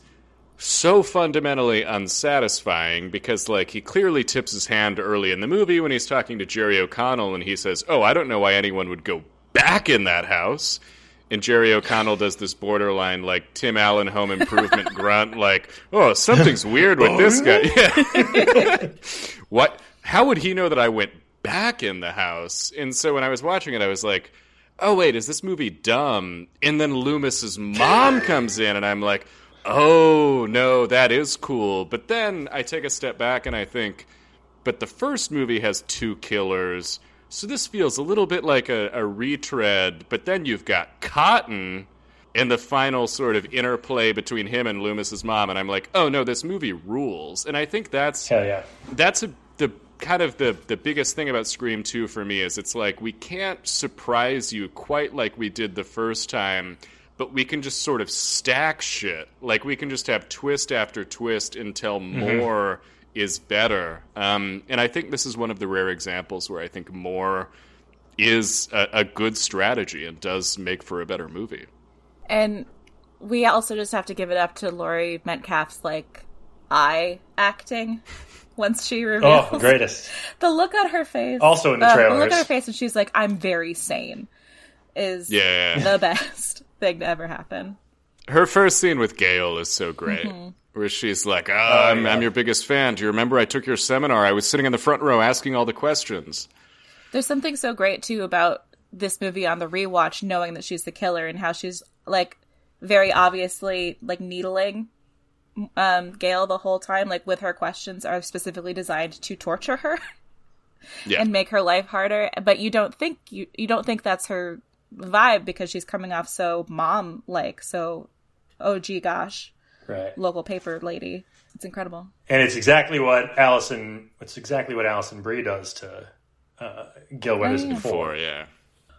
Speaker 1: so fundamentally unsatisfying because like he clearly tips his hand early in the movie when he's talking to Jerry O'Connell and he says, "Oh, I don't know why anyone would go back in that house." And Jerry O'Connell does this borderline like Tim Allen home improvement grunt like, "Oh, something's weird with this guy." Yeah. what how would he know that I went back in the house? And so when I was watching it I was like, "Oh, wait, is this movie dumb?" And then Loomis's mom comes in and I'm like, oh no that is cool but then i take a step back and i think but the first movie has two killers so this feels a little bit like a, a retread but then you've got cotton and the final sort of interplay between him and Loomis's mom, and I'm like, oh no, this movie rules. And I think that's
Speaker 3: yeah.
Speaker 1: that's a, the kind of the the biggest thing about Scream 2 for me is it's like we can't surprise you quite like we did the first time, but we can just sort of stack shit. Like we can just have twist after twist until mm-hmm. more is better. Um, and I think this is one of the rare examples where I think more is a, a good strategy and does make for a better movie.
Speaker 2: And we also just have to give it up to Laurie Metcalf's like eye acting once she reveals
Speaker 3: Oh, greatest.
Speaker 2: the look on her face.
Speaker 3: Also in the
Speaker 2: uh, The look
Speaker 3: trailers.
Speaker 2: on her face, and she's like, "I'm very sane," is
Speaker 1: Yeah.
Speaker 2: the best thing to ever happen.
Speaker 1: Her first scene with Gale is so great. Where she's like, oh, I'm,
Speaker 3: yeah.
Speaker 1: I'm your biggest fan. Do you remember I took your seminar? I was sitting in the front row asking all the questions.
Speaker 2: There's something so great too about this movie on the rewatch, knowing that she's the killer and how she's like very obviously like needling um Gale the whole time, like with her questions are specifically designed to torture her
Speaker 1: Yeah.
Speaker 2: and make her life harder. But you don't think you you don't think that's her vibe because she's coming off so mom like, so oh gee gosh,
Speaker 3: Right.
Speaker 2: local paper lady. It's incredible.
Speaker 3: And it's exactly what Allison. It's exactly what Alison Brie does to uh, Gale Weathers
Speaker 2: Oh, yeah.
Speaker 3: before.
Speaker 1: Four, yeah.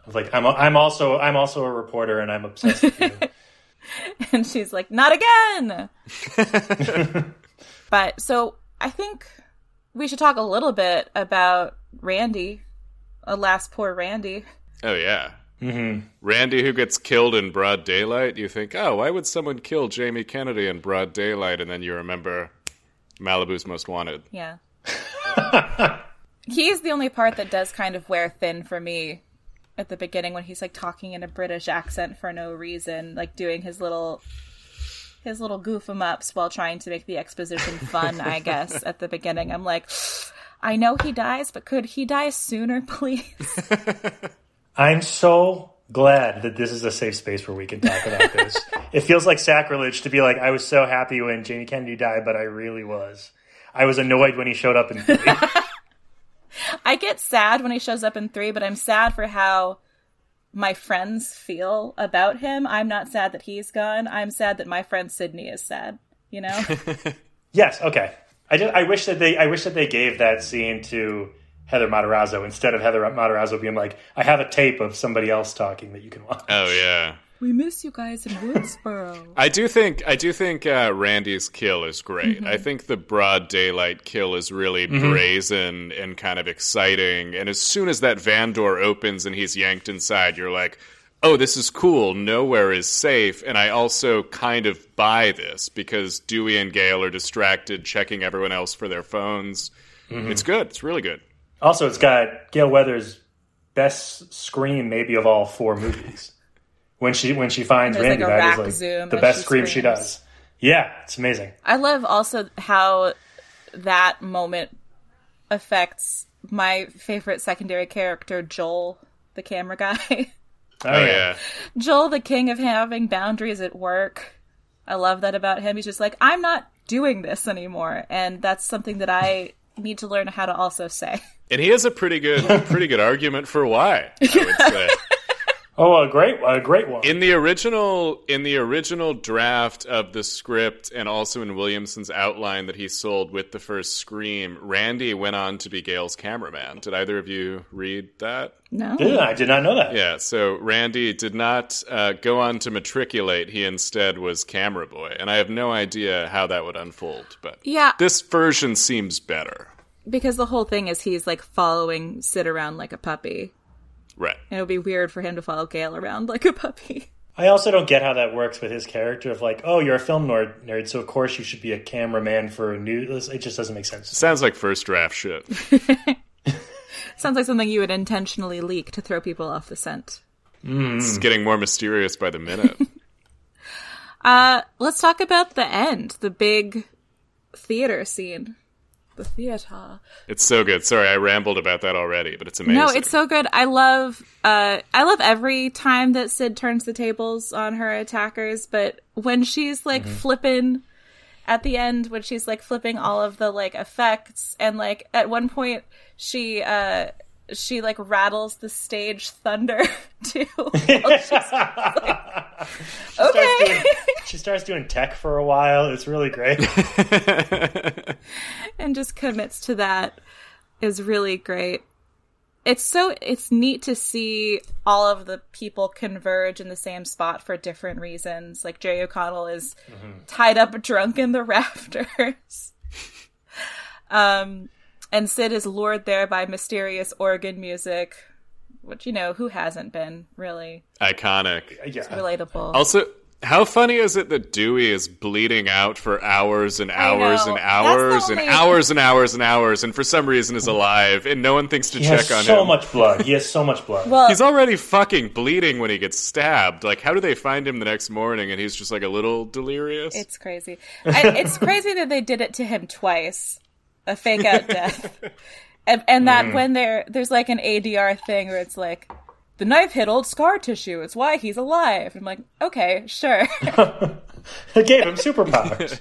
Speaker 3: It's like I'm. I'm also. I'm also a reporter, and I'm obsessed with you.
Speaker 2: and she's like, "Not again." but so I think we should talk a little bit about Randy, alas, poor Randy.
Speaker 1: Oh, yeah. Mm-hmm. Randy, who gets killed in broad daylight, you think, oh, why would someone kill Jamie Kennedy in broad daylight? And then you remember Malibu's Most Wanted.
Speaker 2: Yeah, he's the only part that does kind of wear thin for me at the beginning when he's like talking in a British accent for no reason, like doing his little. His little goof 'em ups while trying to make the exposition fun, I guess, at the beginning. I'm like, I know he dies, but could he die sooner, please?
Speaker 3: I'm so glad that this is a safe space where we can talk about this. it feels like sacrilege to be like, I was so happy when Jamie Kennedy died, but I really was. I was annoyed when he showed up in three.
Speaker 2: I get sad when he shows up in three, but I'm sad for how my friends feel about him. I'm not sad that he's gone. I'm sad that my friend Sidney is sad. You know?
Speaker 3: yes, okay. I just, I wish that they I wish that they gave that scene to Heather Matarazzo instead of Heather Matarazzo being like, I have a tape of somebody else talking that you can watch.
Speaker 1: Oh, yeah.
Speaker 2: we miss you guys in Woodsboro.
Speaker 1: I do think I do think uh, Randy's kill is great. Mm-hmm. I think the broad daylight kill is really mm-hmm. brazen and kind of exciting. And as soon as that van door opens and he's yanked inside, you're like, "Oh, this is cool. Nowhere is safe." And I also kind of buy this because Dewey and Gale are distracted, checking everyone else for their phones. Mm-hmm. It's good. It's really good.
Speaker 3: Also, it's got Gale Weathers' best scream maybe of all four movies. When she when she finds
Speaker 2: There's,
Speaker 3: Randy,
Speaker 2: like, a
Speaker 3: that
Speaker 2: rack
Speaker 3: is like the best
Speaker 2: she
Speaker 3: scream she does. Yeah, it's amazing.
Speaker 2: I love also how that moment affects my favorite secondary character, Joel, the camera guy.
Speaker 3: Oh,
Speaker 1: Oh
Speaker 3: yeah.
Speaker 1: yeah.
Speaker 2: Joel, the king of having boundaries at work. I love that about him. He's just like, I'm not doing this anymore. And that's something that I need to learn how to also say.
Speaker 1: And he has a pretty good pretty good argument for why. I would say.
Speaker 3: Oh, a great a great one.
Speaker 1: in the original in the original draft of the script and also in Williamson's outline that he sold with the first Scream, Randy went on to be Gale's cameraman. Did either of you read that?
Speaker 2: No.
Speaker 3: yeah, I did not know that.
Speaker 1: Yeah, so Randy did not uh, go on to matriculate. He instead was camera boy, and I have no idea how that would unfold. But
Speaker 2: Yeah,
Speaker 1: this version seems better,
Speaker 2: because the whole thing is he's like following Sid around like a puppy.
Speaker 1: Right?
Speaker 2: And it would be weird for him to follow Gale around like a puppy.
Speaker 3: I also don't get how that works with his character of like, oh, you're a film nerd, nerd, so of course you should be a cameraman for a news. It just doesn't make sense.
Speaker 1: Sounds like first draft shit.
Speaker 2: Sounds like something you would intentionally leak to throw people off the scent.
Speaker 1: It's getting more mysterious by the minute.
Speaker 2: Uh, let's talk about the end, the big theater scene. The theater.
Speaker 1: it's so good. Sorry, I rambled about that already, but it's amazing.
Speaker 2: No, it's so good. I love uh I love every time that Sid turns the tables on her attackers, but when she's like flipping at the end when she's like flipping all of the like effects and like at one point she uh she like rattles the stage thunder too. Like,
Speaker 3: She starts
Speaker 2: okay.
Speaker 3: doing- she starts doing tech for a while. It's really great.
Speaker 2: and just commits to that is really great. It's so it's neat to see all of the people converge in the same spot for different reasons. Like Jerry O'Connell is tied up drunk in the rafters. um and Sid is lured there by mysterious organ music, which you know, who hasn't been really
Speaker 1: Iconic.
Speaker 3: Yeah.
Speaker 2: relatable.
Speaker 1: Also, how funny is it that Dewey is bleeding out for hours and hours and
Speaker 2: That's the
Speaker 1: hours and
Speaker 2: only-
Speaker 1: hours and hours and hours, and for some reason is alive, and no one thinks to
Speaker 3: He
Speaker 1: check
Speaker 3: has
Speaker 1: on
Speaker 3: so
Speaker 1: him.
Speaker 3: much blood. He has so much blood.
Speaker 2: well,
Speaker 1: He's already fucking bleeding when he gets stabbed. Like, how do they find him the next morning and he's just like a little delirious?
Speaker 2: It's crazy. I, it's crazy that they did it to him twice, a fake out death, and, and that when there there's like an ADR thing where it's like the knife hit old scar tissue. It's why he's alive. I'm like, okay, sure.
Speaker 3: it gave him superpowers.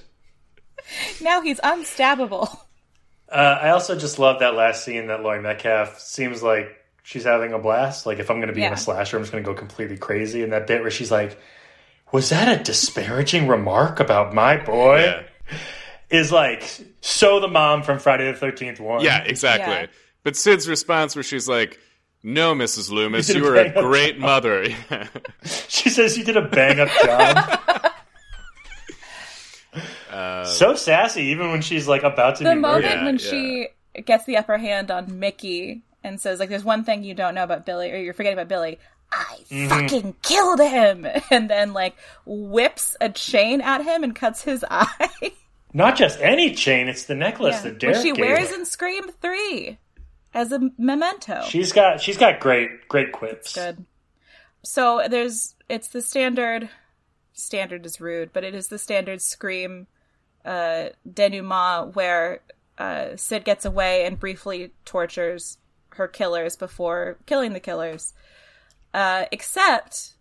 Speaker 2: now he's unstabbable.
Speaker 3: Uh, I also just love that last scene that Laurie Metcalf seems like she's having a blast. Like if I'm going to be in a slasher, I'm just going to go completely crazy. And that bit where she's like, "Was that a disparaging remark about my boy?"
Speaker 1: yeah.
Speaker 3: Is like so the mom from Friday the Thirteenth one.
Speaker 1: yeah, exactly.
Speaker 2: Yeah.
Speaker 1: But Sid's response, where she's like, "No, Mrs. Loomis,
Speaker 3: You did
Speaker 1: you
Speaker 3: a
Speaker 1: were a
Speaker 3: bang-up
Speaker 1: great mother."
Speaker 3: she says you did a bang up job. Uh, so sassy, even when she's like about to
Speaker 2: The
Speaker 3: be
Speaker 2: moment
Speaker 3: murdered.
Speaker 1: Yeah,
Speaker 2: when
Speaker 1: yeah.
Speaker 2: she gets the upper hand on Mickey and says like, "There's one thing you don't know about Billy, or you're forgetting about Billy." I mm-hmm. fucking killed him, and then like whips a chain at him and cuts his eye.
Speaker 3: Not just any chain; it's the necklace that Derek
Speaker 2: Which she wears
Speaker 3: her.
Speaker 2: in Scream Three as a memento.
Speaker 3: She's got she's got great great quips.
Speaker 2: Good. So there's it's the standard standard is rude, but it is the standard Scream uh denouement where uh Sid gets away and briefly tortures her killers before killing the killers. Uh except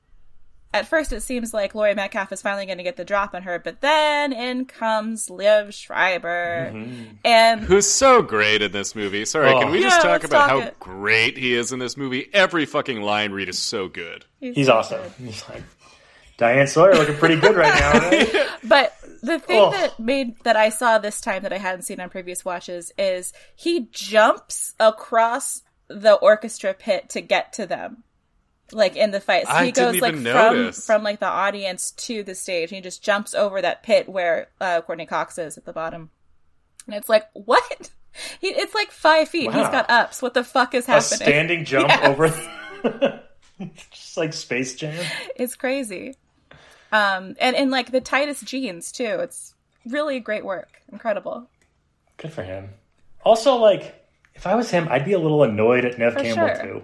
Speaker 2: at first it seems like Laurie Metcalf is finally going to get the drop on her, but then in comes Liev Schreiber. Mm-hmm. And
Speaker 1: Who's so great in this movie? Sorry,
Speaker 3: Oh.
Speaker 1: can we just
Speaker 2: Yeah,
Speaker 1: talk about
Speaker 2: talk
Speaker 1: how
Speaker 2: it.
Speaker 1: great he is in this movie? Every fucking line read is so good.
Speaker 3: He's awesome. He's like Diane Sawyer looking pretty good right now, right?
Speaker 2: But the thing
Speaker 3: Oh.
Speaker 2: that made that I saw this time that I hadn't seen on previous watches is he jumps across the orchestra pit to get to them. Like in the fight. So
Speaker 1: I
Speaker 2: he goes
Speaker 1: didn't
Speaker 2: like from
Speaker 1: notice.
Speaker 2: from like the audience to the stage and he just jumps over that pit where uh Courteney Cox is at the bottom. And it's like, what? He, it's like five feet. He's got ups. What the fuck is happening?
Speaker 3: A
Speaker 2: happening?
Speaker 3: standing jump
Speaker 2: Yes.
Speaker 3: over just like Space Jam.
Speaker 2: It's crazy. Um and in like the tightest jeans too. It's really great work. Incredible.
Speaker 3: Good for him. Also, like, if I was him, I'd be a little annoyed at Neve
Speaker 2: For
Speaker 3: Campbell
Speaker 2: sure.
Speaker 3: too.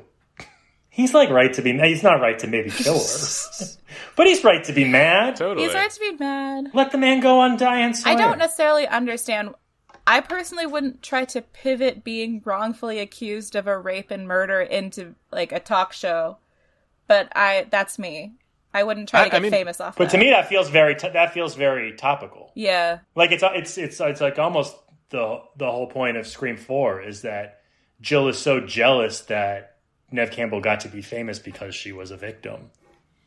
Speaker 3: He's like right to be. He's not right to maybe kill her, but he's right to be mad.
Speaker 1: Totally.
Speaker 2: He's right to be mad.
Speaker 3: Let the man go on Diane Sawyer.
Speaker 2: I don't necessarily understand. I personally wouldn't try to pivot being wrongfully accused of a rape and murder into like a talk show, but I that's me. I wouldn't try
Speaker 1: I-
Speaker 2: to get
Speaker 1: I mean-
Speaker 2: famous off.
Speaker 3: But
Speaker 2: that.
Speaker 3: to me, that feels very. T- that feels very topical.
Speaker 2: yeah,
Speaker 3: Like it's it's it's it's like almost the the whole point of Scream Four is that Jill is so jealous that Neve Campbell got to be famous because she was a victim.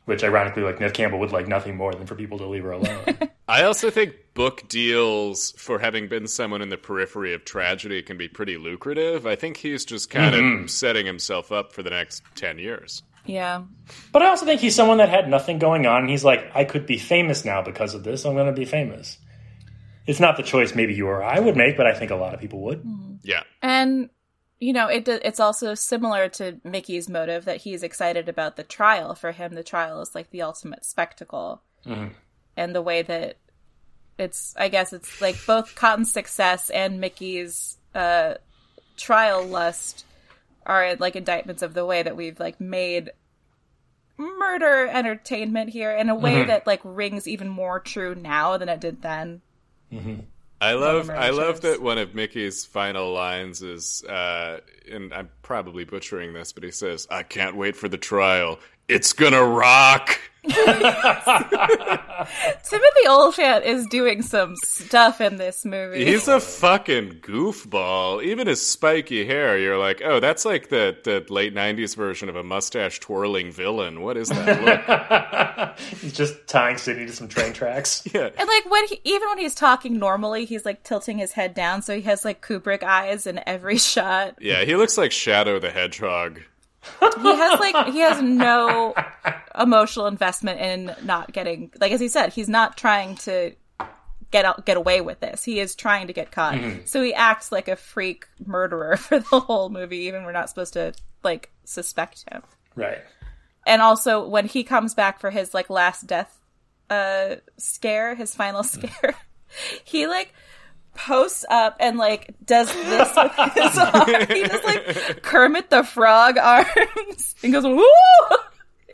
Speaker 3: Which ironically, like Neve Campbell would like nothing more than for people to leave her alone.
Speaker 1: I also think book deals for having been someone in the periphery of tragedy can be pretty lucrative. I think he's just kind
Speaker 3: Mm-hmm.
Speaker 1: of setting himself up for the next 10 years.
Speaker 2: yeah.
Speaker 3: but I also think he's someone that had nothing going on. And he's like, I could be famous now because of this. I'm going to be famous. It's not the choice maybe you or I would make, but I think a lot of people would.
Speaker 1: Yeah.
Speaker 2: And you know, it it's also similar to Mickey's motive that he's excited about the trial. For him, the trial is like the ultimate spectacle, mm-hmm. and the way that it's, I guess, it's like both Cotton's success and Mickey's uh, trial lust are like indictments of the way that we've like made murder entertainment here in a way mm-hmm. that like rings even more true now than it did then. Mm-hmm.
Speaker 1: I love I love that one of Mickey's final lines is uh and I'm probably butchering this, but he says, I can't wait for the trial. It's gonna rock.
Speaker 2: Timothy Olyphant is doing some stuff in this movie.
Speaker 1: He's a fucking goofball. Even his spiky hair, you're like, oh, that's like the, the late 90s version of a mustache twirling villain. What is that look?
Speaker 3: He's just tying Sidney to some train tracks.
Speaker 1: yeah.
Speaker 2: and like when he, even when he's talking normally, he's like tilting his head down, so he has like Kubrick eyes in every shot.
Speaker 1: Yeah, he looks like Shadow the Hedgehog.
Speaker 2: He has like he has no emotional investment in not getting like as he said, he's not trying to get out get away with this. He is trying to get caught. So he acts like a freak murderer for the whole movie, even we're not supposed to like suspect him.
Speaker 3: Right.
Speaker 2: And also when he comes back for his like last death uh scare, his final scare, he like posts up and like does this with his arm. He does like Kermit the Frog arms and goes, woo!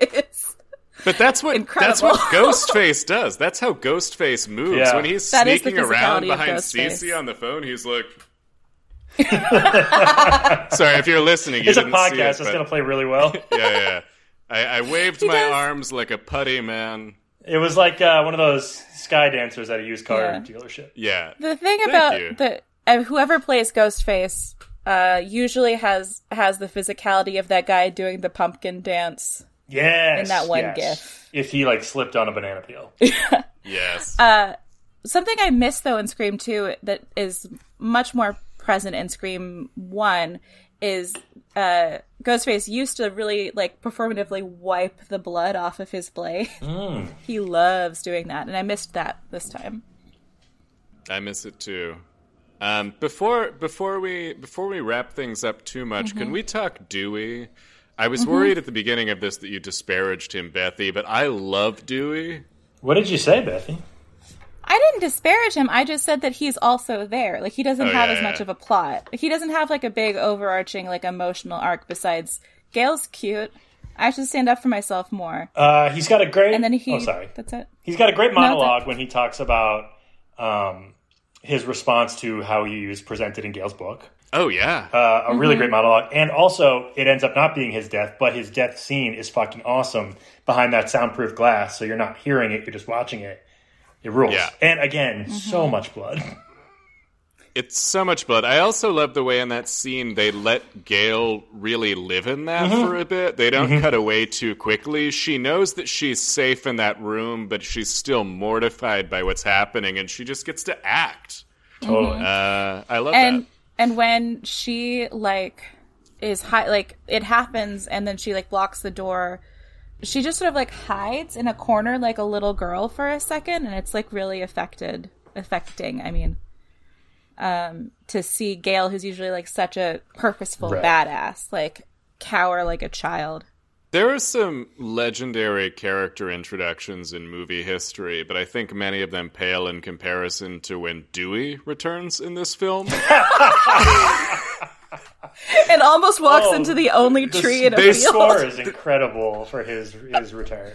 Speaker 2: It's
Speaker 1: But that's what
Speaker 2: Incredible.
Speaker 1: that's what Ghostface does. That's how Ghostface moves.
Speaker 3: Yeah.
Speaker 1: When he's
Speaker 2: That is the
Speaker 1: sneaking around behind
Speaker 2: Ghostface.
Speaker 1: Cici on the phone, he's like Sorry, if you're listening, you
Speaker 3: It's a
Speaker 1: didn't see it,
Speaker 3: podcast. It's
Speaker 1: but-
Speaker 3: going to play really well.
Speaker 1: yeah, yeah. I, I waved my
Speaker 2: does.
Speaker 1: arms like a putty man.
Speaker 3: It was like uh, one of those sky dancers at a used car
Speaker 2: Yeah.
Speaker 3: dealership.
Speaker 1: Yeah.
Speaker 2: the thing
Speaker 1: Thank
Speaker 2: about
Speaker 1: you.
Speaker 2: the uh, whoever plays Ghostface uh usually has has the physicality of that guy doing the pumpkin dance.
Speaker 3: Yes.
Speaker 2: In that one
Speaker 3: yes.
Speaker 2: gif.
Speaker 3: If he like slipped on a banana peel.
Speaker 1: Yes.
Speaker 2: Uh, Something I miss though in Scream 2 that is much more present in Scream 1 is uh Ghostface used to really like performatively wipe the blood off of his blade. he loves doing that and I missed that this time.
Speaker 1: I miss it too. Um, before before we before we wrap things up too much,
Speaker 2: Mm-hmm.
Speaker 1: can we talk Dewey? I was worried at the beginning of this that you disparaged him, Bethy, but I love Dewey.
Speaker 3: what did you say, Bethy?
Speaker 2: I didn't disparage him. I just said that he's also there. Like he doesn't
Speaker 1: Oh,
Speaker 2: have
Speaker 1: yeah,
Speaker 2: as much of a plot. He doesn't have like a big overarching like emotional arc besides Gale's cute. I should stand up for myself more.
Speaker 3: Uh, he's got a great.
Speaker 2: And then he
Speaker 3: Oh, sorry.
Speaker 2: That's it.
Speaker 3: He's got a great
Speaker 2: that-
Speaker 3: monologue when he talks about um, his response to how he was presented in Gale's book.
Speaker 1: Oh yeah,
Speaker 3: Uh, a really great monologue. And also, it ends up not being his death, but his death scene is fucking awesome behind that soundproof glass. So you're not hearing it, you're just watching it. It rules.
Speaker 1: Yeah.
Speaker 3: And again, so much blood.
Speaker 1: it's so much blood. I also love the way in that scene they let Gale really live in that
Speaker 3: Mm-hmm.
Speaker 1: for a bit. They don't cut away too quickly. She knows that she's safe in that room, but she's still mortified by what's happening, and she just gets to act.
Speaker 3: totally.
Speaker 1: Uh, I love
Speaker 2: and
Speaker 1: that.
Speaker 2: and when she like is high like it happens and then she like blocks the door she just sort of like hides in a corner like a little girl for a second and it's like really affected affecting i mean um to see gale who's usually like such a purposeful
Speaker 3: Right.
Speaker 2: badass like cower like a child
Speaker 1: There are some legendary character introductions in movie history, but I think many of them pale in comparison to when Dewey returns in this film.
Speaker 2: and almost walks
Speaker 3: Oh,
Speaker 2: into the only
Speaker 3: The,
Speaker 2: tree in a
Speaker 3: the
Speaker 2: field
Speaker 3: score is incredible for his his return.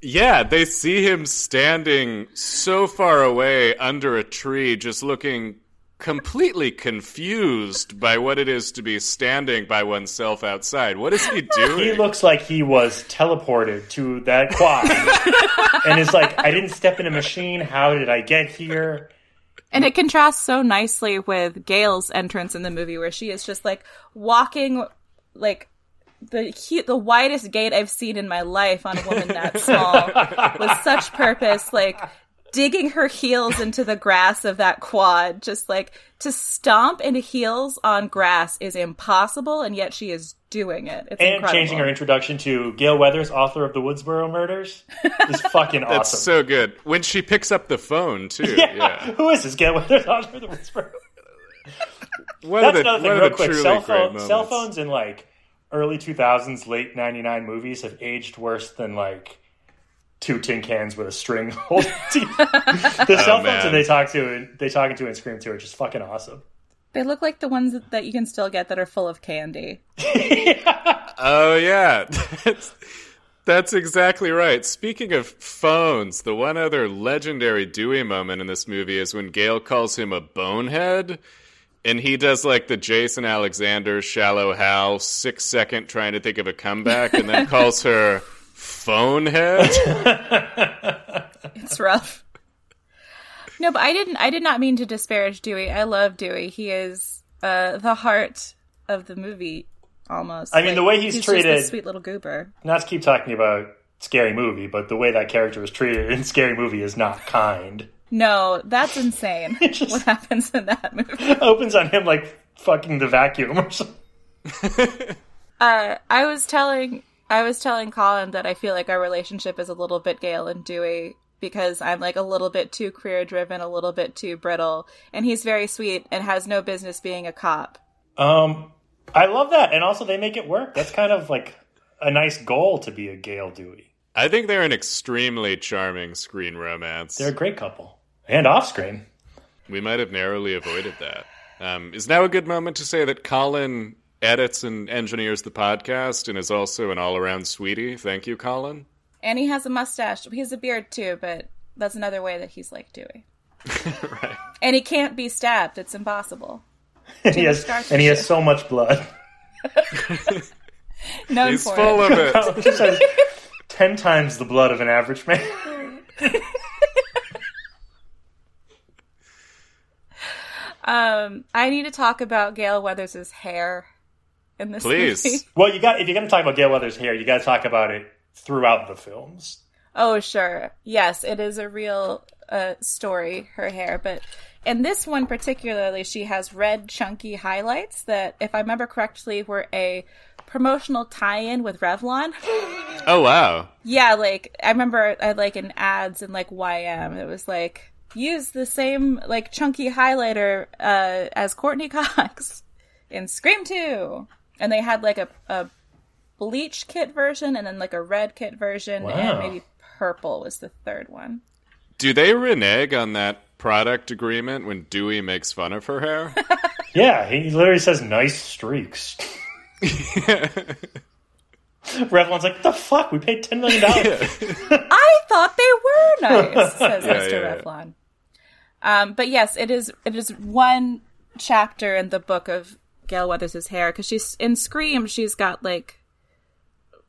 Speaker 1: yeah, they see him standing so far away under a tree, just looking completely confused by what it is to be standing by oneself outside. What is he doing?
Speaker 3: He looks like he was teleported to that quad, and is like, "I didn't step in a machine. How did I get here?"
Speaker 2: And it contrasts so nicely with Gale's entrance in the movie, where she is just like walking, like the cute, the widest gait I've seen in my life on a woman that small, with such purpose, like digging her heels into the grass of that quad. Just like to stomp into heels on grass is impossible, and yet she is doing it. It's
Speaker 3: And
Speaker 2: incredible.
Speaker 3: changing her introduction to Gale Weathers, author of the Woodsboro Murders, is fucking awesome.
Speaker 1: That's so good. When she picks up the phone too.
Speaker 3: yeah.
Speaker 1: yeah.
Speaker 3: who is this Gale Weathers, author of the Woodsboro?
Speaker 1: One
Speaker 3: That's
Speaker 1: of the,
Speaker 3: another thing, real
Speaker 1: the
Speaker 3: quick. Cell, phone, cell phones in like early 2000s, late 99 movies have aged worse than like two tin cans with a string holding The oh, cell phones
Speaker 1: man.
Speaker 3: that they talk to, and they talking to and Scream 2 are just fucking awesome.
Speaker 2: They look like the ones that, that you can still get that are full of candy.
Speaker 1: Oh yeah, that's, that's exactly right. Speaking of phones, the one other legendary Dewey moment in this movie is when Gale calls him a bonehead, And he does like the Jason Alexander shallow Hal six second trying to think of a comeback, and then calls her phone head.
Speaker 2: It's rough. No, but I didn't. I did not mean to disparage Dewey. I love Dewey. He is uh, the heart of the movie, almost.
Speaker 3: I mean, the way he's
Speaker 2: just
Speaker 3: treated-
Speaker 2: this sweet little goober.
Speaker 3: Not to keep talking about Scary Movie, but the way that character is treated in Scary Movie is not kind.
Speaker 2: No, that's insane.
Speaker 3: just-
Speaker 2: what happens in that movie?
Speaker 3: Opens on him like fucking the vacuum or something.
Speaker 2: Uh, I was telling I was telling Colin that I feel like our relationship is a little bit Gale and Dewey because I'm like a little bit too career driven, a little bit too brittle, and he's very sweet and has no business being a cop.
Speaker 3: Um, I love that, and also they make it work. That's kind of like a nice goal to be a Gale Dewey.
Speaker 1: I think they're an extremely charming screen romance.
Speaker 3: They're a great couple, and off screen.
Speaker 1: We might have narrowly avoided that. Um, is now a good moment to say that Colin edits and engineers the podcast and is also an all around sweetie? Thank you, Colin.
Speaker 2: And he has a mustache. He has a beard too, but that's another way that he's like Dewey.
Speaker 1: right.
Speaker 2: And he can't be stabbed. It's impossible.
Speaker 3: And he has, and he has so much blood.
Speaker 2: Known
Speaker 1: He's
Speaker 2: for
Speaker 1: full
Speaker 2: it.
Speaker 1: of it.
Speaker 3: Just has ten times the blood of an average man.
Speaker 2: Um, I need to talk about Gale Weathers' hair in this
Speaker 1: Please.
Speaker 2: movie.
Speaker 3: well, you got if you're going to talk about Gale Weathers' hair, you got to talk about it throughout the films.
Speaker 2: Oh, sure. Yes, it is a real uh, story, her hair. But in this one particularly, she has red, chunky highlights that, if I remember correctly, were a promotional tie in with Revlon.
Speaker 1: Oh, wow.
Speaker 2: yeah, like, I remember I like in ads in like YM, it was like, use the same like chunky highlighter uh, as Courteney Cox in Scream 2. And they had like a, a bleach kit version and then like a red kit version
Speaker 3: Wow.
Speaker 2: and maybe purple was the third one.
Speaker 1: Do they renege on that product agreement when Dewey makes fun of her hair?
Speaker 3: Yeah, he literally says nice streaks. Revlon's like, the fuck? We paid ten million dollars.
Speaker 2: I thought they were nice, says
Speaker 1: Yeah,
Speaker 2: Mr.
Speaker 1: yeah, yeah.
Speaker 2: Revlon. Um, but yes, it is. It is one chapter in the book of Gale Weathers' hair because she's in Scream. She's got like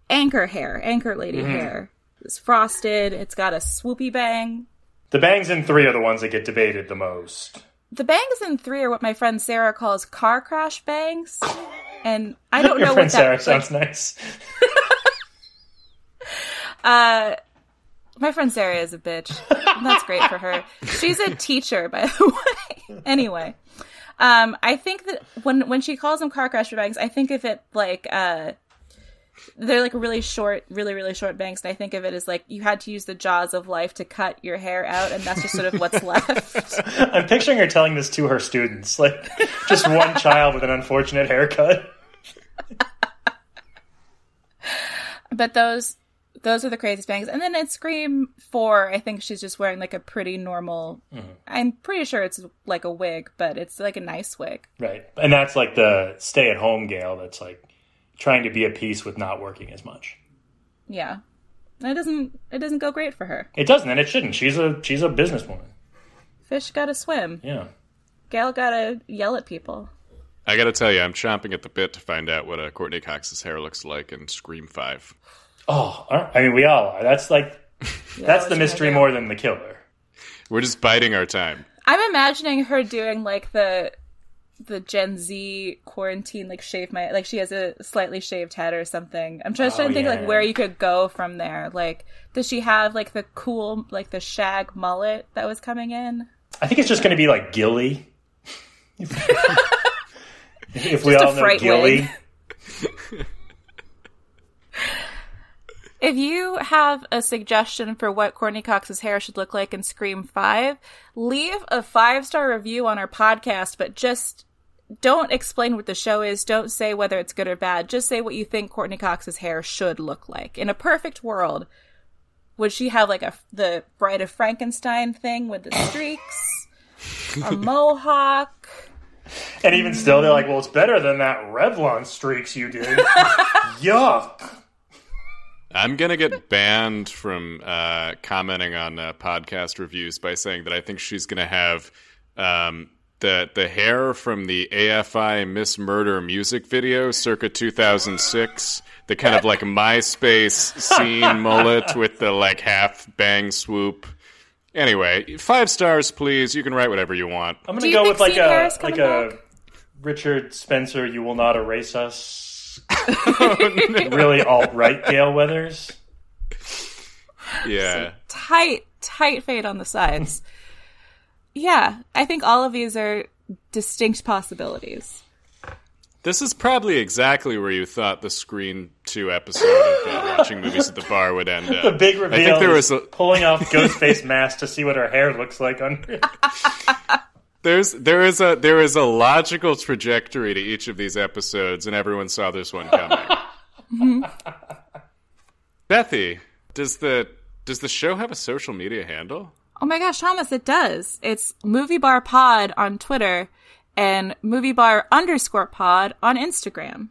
Speaker 2: anchor hair, anchor lady
Speaker 1: Mm-hmm.
Speaker 2: hair. It's frosted. It's got a swoopy bang.
Speaker 3: the bangs in three are the ones that get debated the most.
Speaker 2: The bangs in three are what my friend Sarah calls car crash bangs, and I don't
Speaker 3: Your
Speaker 2: know
Speaker 3: friend
Speaker 2: what
Speaker 3: Sarah
Speaker 2: that. like,
Speaker 3: sounds nice.
Speaker 2: Uh, my friend Sarah is a bitch. That's great for her. She's a teacher, by the way. anyway, um, I think that when when she calls them car crash bangs, I think of it like uh, they're like really short, really really short bangs, and I think of it as like you had to use the jaws of life to cut your hair out, and that's just sort of what's left.
Speaker 3: I'm picturing her telling this to her students, like just one child with an unfortunate haircut.
Speaker 2: but those those are the craziest bangs. And then in Scream Four, I think she's just wearing like a pretty normal. I'm pretty sure it's like a wig, but it's like a nice wig.
Speaker 3: Right. And that's like the stay at home Gale that's like trying to be a piece with not working as much.
Speaker 2: Yeah, it doesn't it doesn't go great for her.
Speaker 3: It doesn't, and it shouldn't. She's a she's a businesswoman.
Speaker 2: Fish gotta swim.
Speaker 3: Yeah.
Speaker 2: Gal gotta yell at people.
Speaker 1: I gotta tell you, I'm chomping at the bit to find out what uh, Courteney Cox's hair looks like in Scream 5.
Speaker 3: Oh, I mean, we all are. That's like that's the mystery
Speaker 2: do?
Speaker 3: more than the killer.
Speaker 1: We're just biding our time.
Speaker 2: I'm imagining her doing like the the Gen Z quarantine, like shave my like she has a slightly shaved head or something. I'm just
Speaker 3: Oh,
Speaker 2: trying to oh, think
Speaker 3: yeah.
Speaker 2: like where you could go from there. Like, does she have like the cool like the shag mullet that was coming in?
Speaker 3: I think it's just going to be like Gilly. if we
Speaker 2: Just a
Speaker 3: all know Gilly,
Speaker 2: wig. If you have a suggestion for what Courteney Cox's hair should look like in Scream 5, leave a five star review on our podcast, but just don't explain what the show is. Don't say whether it's good or bad. Just say what you think Courteney Cox's hair should look like. In a perfect world, would she have like a the Bride of Frankenstein thing with the streaks? a mohawk?
Speaker 3: and even still, they're like, "Well, it's better than that Revlon streaks you did." Yuck.
Speaker 1: I'm gonna get banned from uh, commenting on uh, podcast reviews by saying that I think she's gonna have um, the the hair from the AFI Miss Murder music video circa 2006. The kind of like MySpace scene mullet with the like half bang swoop. Anyway, five stars, please. You can write whatever you want.
Speaker 3: I'm gonna
Speaker 2: you
Speaker 3: go
Speaker 2: think
Speaker 3: with like
Speaker 2: Steve
Speaker 3: a
Speaker 2: Harris
Speaker 3: like
Speaker 2: coming
Speaker 3: a
Speaker 2: back?
Speaker 3: Richard Spencer. You will not erase us. really alt right Gale Weathers.
Speaker 1: Yeah.
Speaker 2: tight, tight fade on the sides. yeah, I think all of these are distinct possibilities.
Speaker 1: This is probably exactly where you thought the Scream 2 episode of uh, Watching Movies at the Bar would end up.
Speaker 3: The big reveal.
Speaker 1: I think there was a,
Speaker 3: pulling off Ghostface mask to see what her hair looks like under.
Speaker 1: there's there is a there is a logical trajectory to each of these episodes, and everyone saw this one coming. Bethy, does the does the show have a social media handle?
Speaker 2: Oh my gosh, Thomas, it does. It's Movie Bar Pod on Twitter and Movie Bar underscore Pod on Instagram.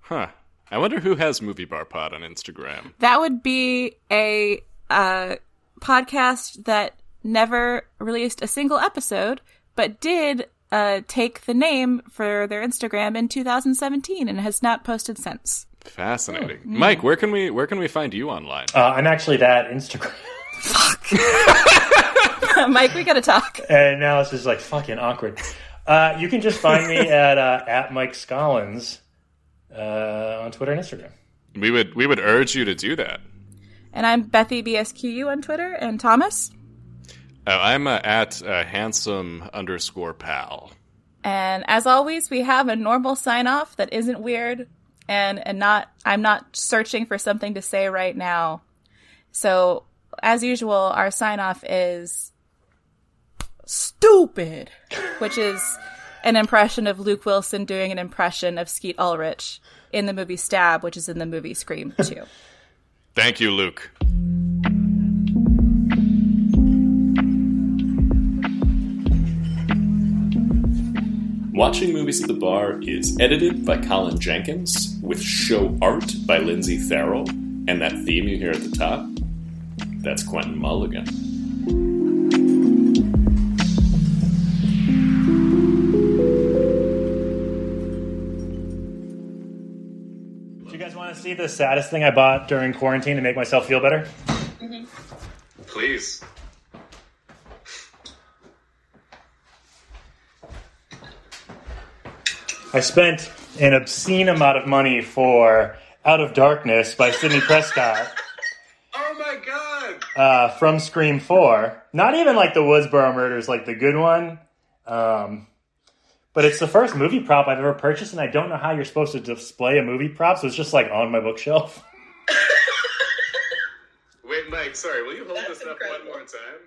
Speaker 1: Huh. I wonder who has Movie Bar Pod on Instagram.
Speaker 2: That would be a uh, podcast that never released a single episode, but did uh, take the name for their Instagram in 2017 and has not posted since.
Speaker 1: Fascinating. Mike, where can we where can we find you online?
Speaker 3: Uh, I'm actually that Instagram.
Speaker 2: Fuck, Mike, we gotta talk.
Speaker 3: And now this is like fucking awkward. Uh, you can just find me at uh, at Mike Scollins uh, on Twitter and Instagram.
Speaker 1: We would we would urge you to do that.
Speaker 2: And I'm Bethy BSQU on Twitter. And Thomas?
Speaker 1: Uh, I'm uh, at uh, handsome underscore pal.
Speaker 2: And as always, we have a normal sign off that isn't weird and, and not, I'm not searching for something to say right now. So, as usual, our sign off is stupid, which is an impression of Luke Wilson doing an impression of Skeet Ulrich in the movie Stab, which is in the movie Scream 2.
Speaker 1: Thank you, Luke. Watching Movies at the Bar is edited by Colin Jenkins, with show art by Lindsay Farrell, and that theme you hear at the top, that's Quentin Mulligan.
Speaker 3: Do you guys want to see the saddest thing I bought during quarantine to make myself feel better? Mm-hmm.
Speaker 1: Please.
Speaker 3: I spent an obscene amount of money for Out of Darkness by Sidney Prescott
Speaker 1: Oh my god!
Speaker 3: uh, from Scream 4. Not even like the Woodsboro Murders, like the good one. Um, but it's the first movie prop I've ever purchased, and I don't know how you're supposed to display a movie prop, so it's just like on my bookshelf.
Speaker 1: Wait, Mike, sorry, will you hold
Speaker 4: That's
Speaker 1: this up
Speaker 4: incredible.
Speaker 1: one more time?